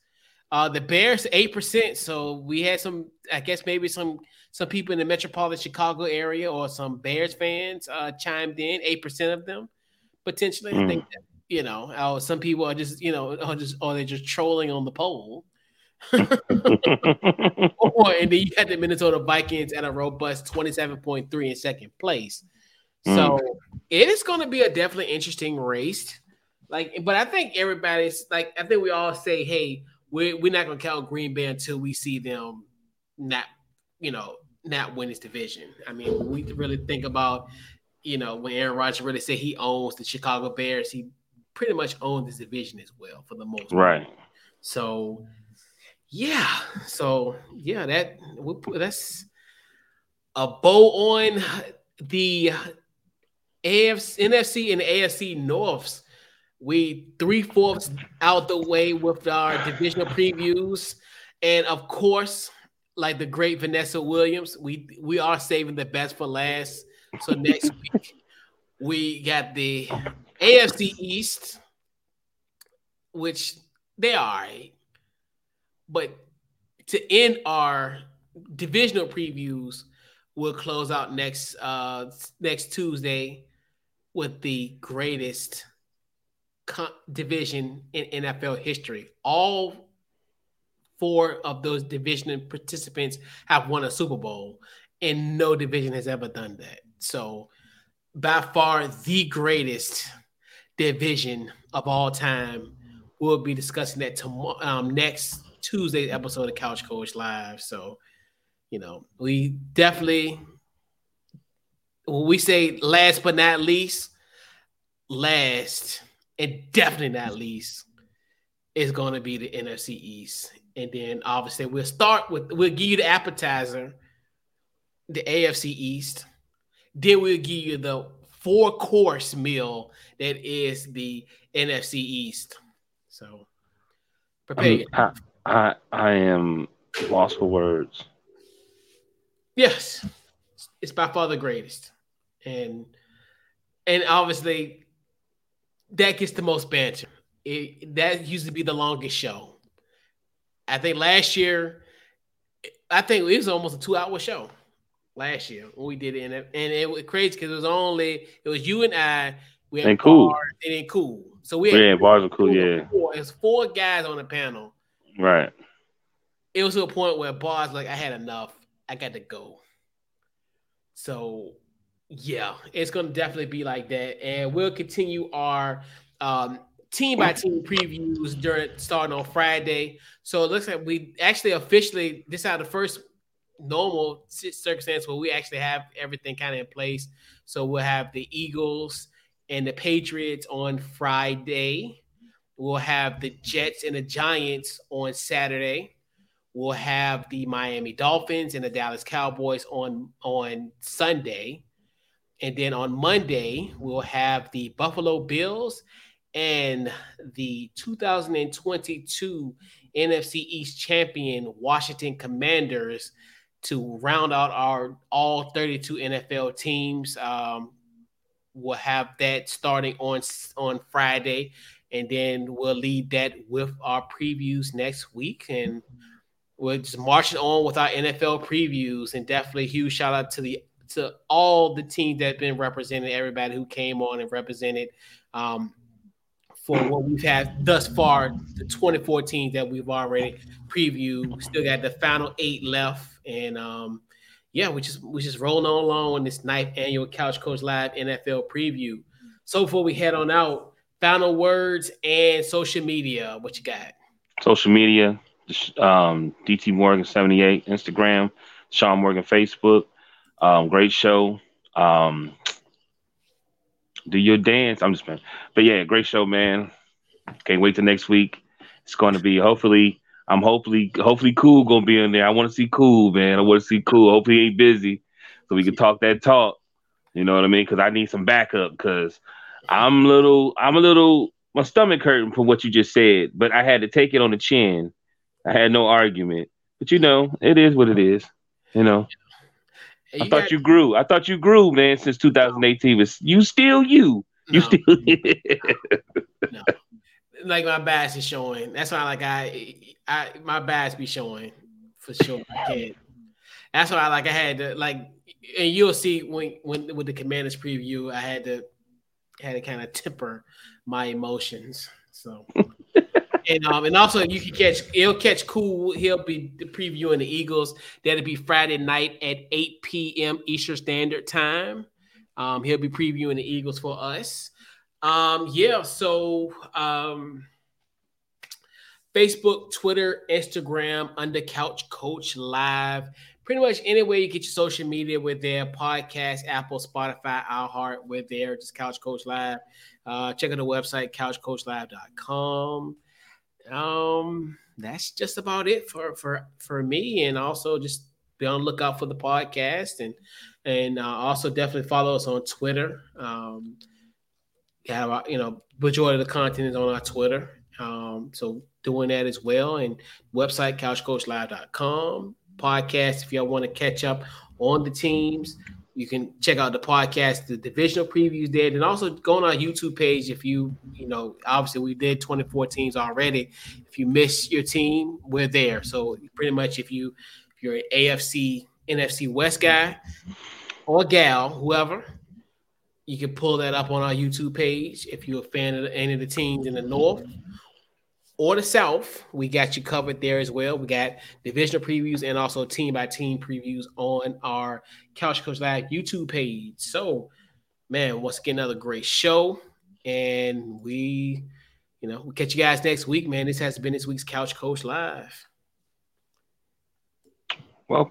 Uh, the Bears, 8%. So we had some, I guess maybe some some people in the metropolitan Chicago area or some Bears fans uh, chimed in, 8% of them potentially. Mm. I think that, you know, uh, some people are just, you know, are just or they're just trolling on the poll. *laughs* *laughs* or, and then you had the Minnesota Vikings at a robust 27.3 in second place. Mm. So it is going to be a definitely interesting race. Like, but I think everybody's like, I think we all say, hey, we're, we're not going to count Green Bay until we see them not, you know, not win this division. I mean, we really think about you know, when Aaron Rodgers really said he owns the Chicago Bears, he pretty much owns this division as well for the most part. Right. So, yeah. So, yeah, that that's a bow on the AFC, NFC, and AFC Norths. We three fourths out the way with our divisional previews, and of course, like the great Vanessa Williams, we we are saving the best for last. So next *laughs* week we got the AFC East, which they are, but to end our divisional previews, we'll close out next uh next Tuesday with the greatest division in NFL history. All four of those division participants have won a Super Bowl, and no division has ever done that. So, by far the greatest division of all time. We'll be discussing that tomorrow, um, next Tuesday episode of Couch Coach Live. So, you know, we definitely, when we say last but not least, last and definitely not least, is going to be the NFC East. And then obviously we'll start with, we'll give you the appetizer, the AFC East then we'll give you the four course meal that is the NFC East. So prepare. I, I, I am lost for words. Yes, it's by far the greatest, and and obviously that gets the most banter. It, that used to be the longest show. I think last year, I think it was almost a two-hour show last year when we did it, and it, and it was crazy because it was only it was you and I. We had and cool. and then cool. So we had yeah, bars are cool. Yeah, four, it was four guys on the panel. Right. It was to a point where bars like I had enough. I got to go. So yeah, it's gonna definitely be like that, and we'll continue our um, team by team previews during starting on Friday. So it looks like we actually officially this is the first normal circumstance where we actually have everything kind of in place. So we'll have the Eagles and the Patriots on Friday. We'll have the Jets and the Giants on Saturday. We'll have the Miami Dolphins and the Dallas Cowboys on on Sunday. And then on Monday, we'll have the Buffalo Bills and the 2022 NFC East champion Washington Commanders to round out our all 32 NFL teams. Um, we'll have that starting on on Friday, and then we'll lead that with our previews next week, and we're just marching on with our NFL previews. And definitely huge shout out to the to all the teams that have been represented, everybody who came on and represented. Um, for what we've had thus far, the 2014 that we've already previewed. Still got the final eight left and um, yeah, we just we just rolling on along on this ninth annual Couch Coach Live NFL preview. So before we head on out, final words and social media. What you got? Social media, um, DT Morgan seventy eight Instagram, Sean Morgan Facebook. Um, great show. Um, do your dance. I'm just, man. But yeah, great show, man. Can't wait till next week. It's going to be hopefully I'm hopefully hopefully cool gonna be in there. I want to see cool, man. I want to see cool. Hopefully he ain't busy, so we can talk that talk. You know what I mean? Because I need some backup. Because I'm little, I'm a little, my stomach hurting from what you just said, but I had to take it on the chin. I had no argument. But you know, it is what it is. You know. You I thought you grew. I thought you grew, man, since 2018. Was you still you? You no, still no. *laughs* Like my bass is showing. That's why like I I my bass be showing for sure. I can't. That's why I like I had to like and you'll see when when with the commanders preview, I had to had to kind of temper my emotions. So *laughs* and um and also you can catch he'll catch cool. He'll be previewing the Eagles. That'll be Friday night at 8 p.m. Eastern Standard Time. Um, he'll be previewing the Eagles for us. Um, yeah, so um Facebook, Twitter, Instagram, under Couch Coach Live. Pretty much anywhere you get your social media, with their podcast, Apple, Spotify, iHeart, with there. Just Couch Coach Live. Uh, check out the website, couchcoachlive.com. Um, that's just about it for for for me, and also just be on lookout for the podcast, and and uh, also definitely follow us on Twitter. Um, yeah, you know, majority of the content is on our Twitter. Um, so doing that as well, and website couchcoachlive.com. Podcast if y'all want to catch up on the teams you can check out the podcast, the divisional previews there, and also go on our YouTube page if you, you know, obviously we did 24 teams already. If you miss your team, we're there. So pretty much if you if you're an AFC, NFC West guy or gal, whoever, you can pull that up on our YouTube page. If you're a fan of any of the teams in the North, or the South, we got you covered there as well. We got divisional previews and also team by team previews on our Couch Coach Live YouTube page. So, man, once again, another great show. And we, you know, we'll catch you guys next week, man. This has been this week's Couch Coach Live. Well,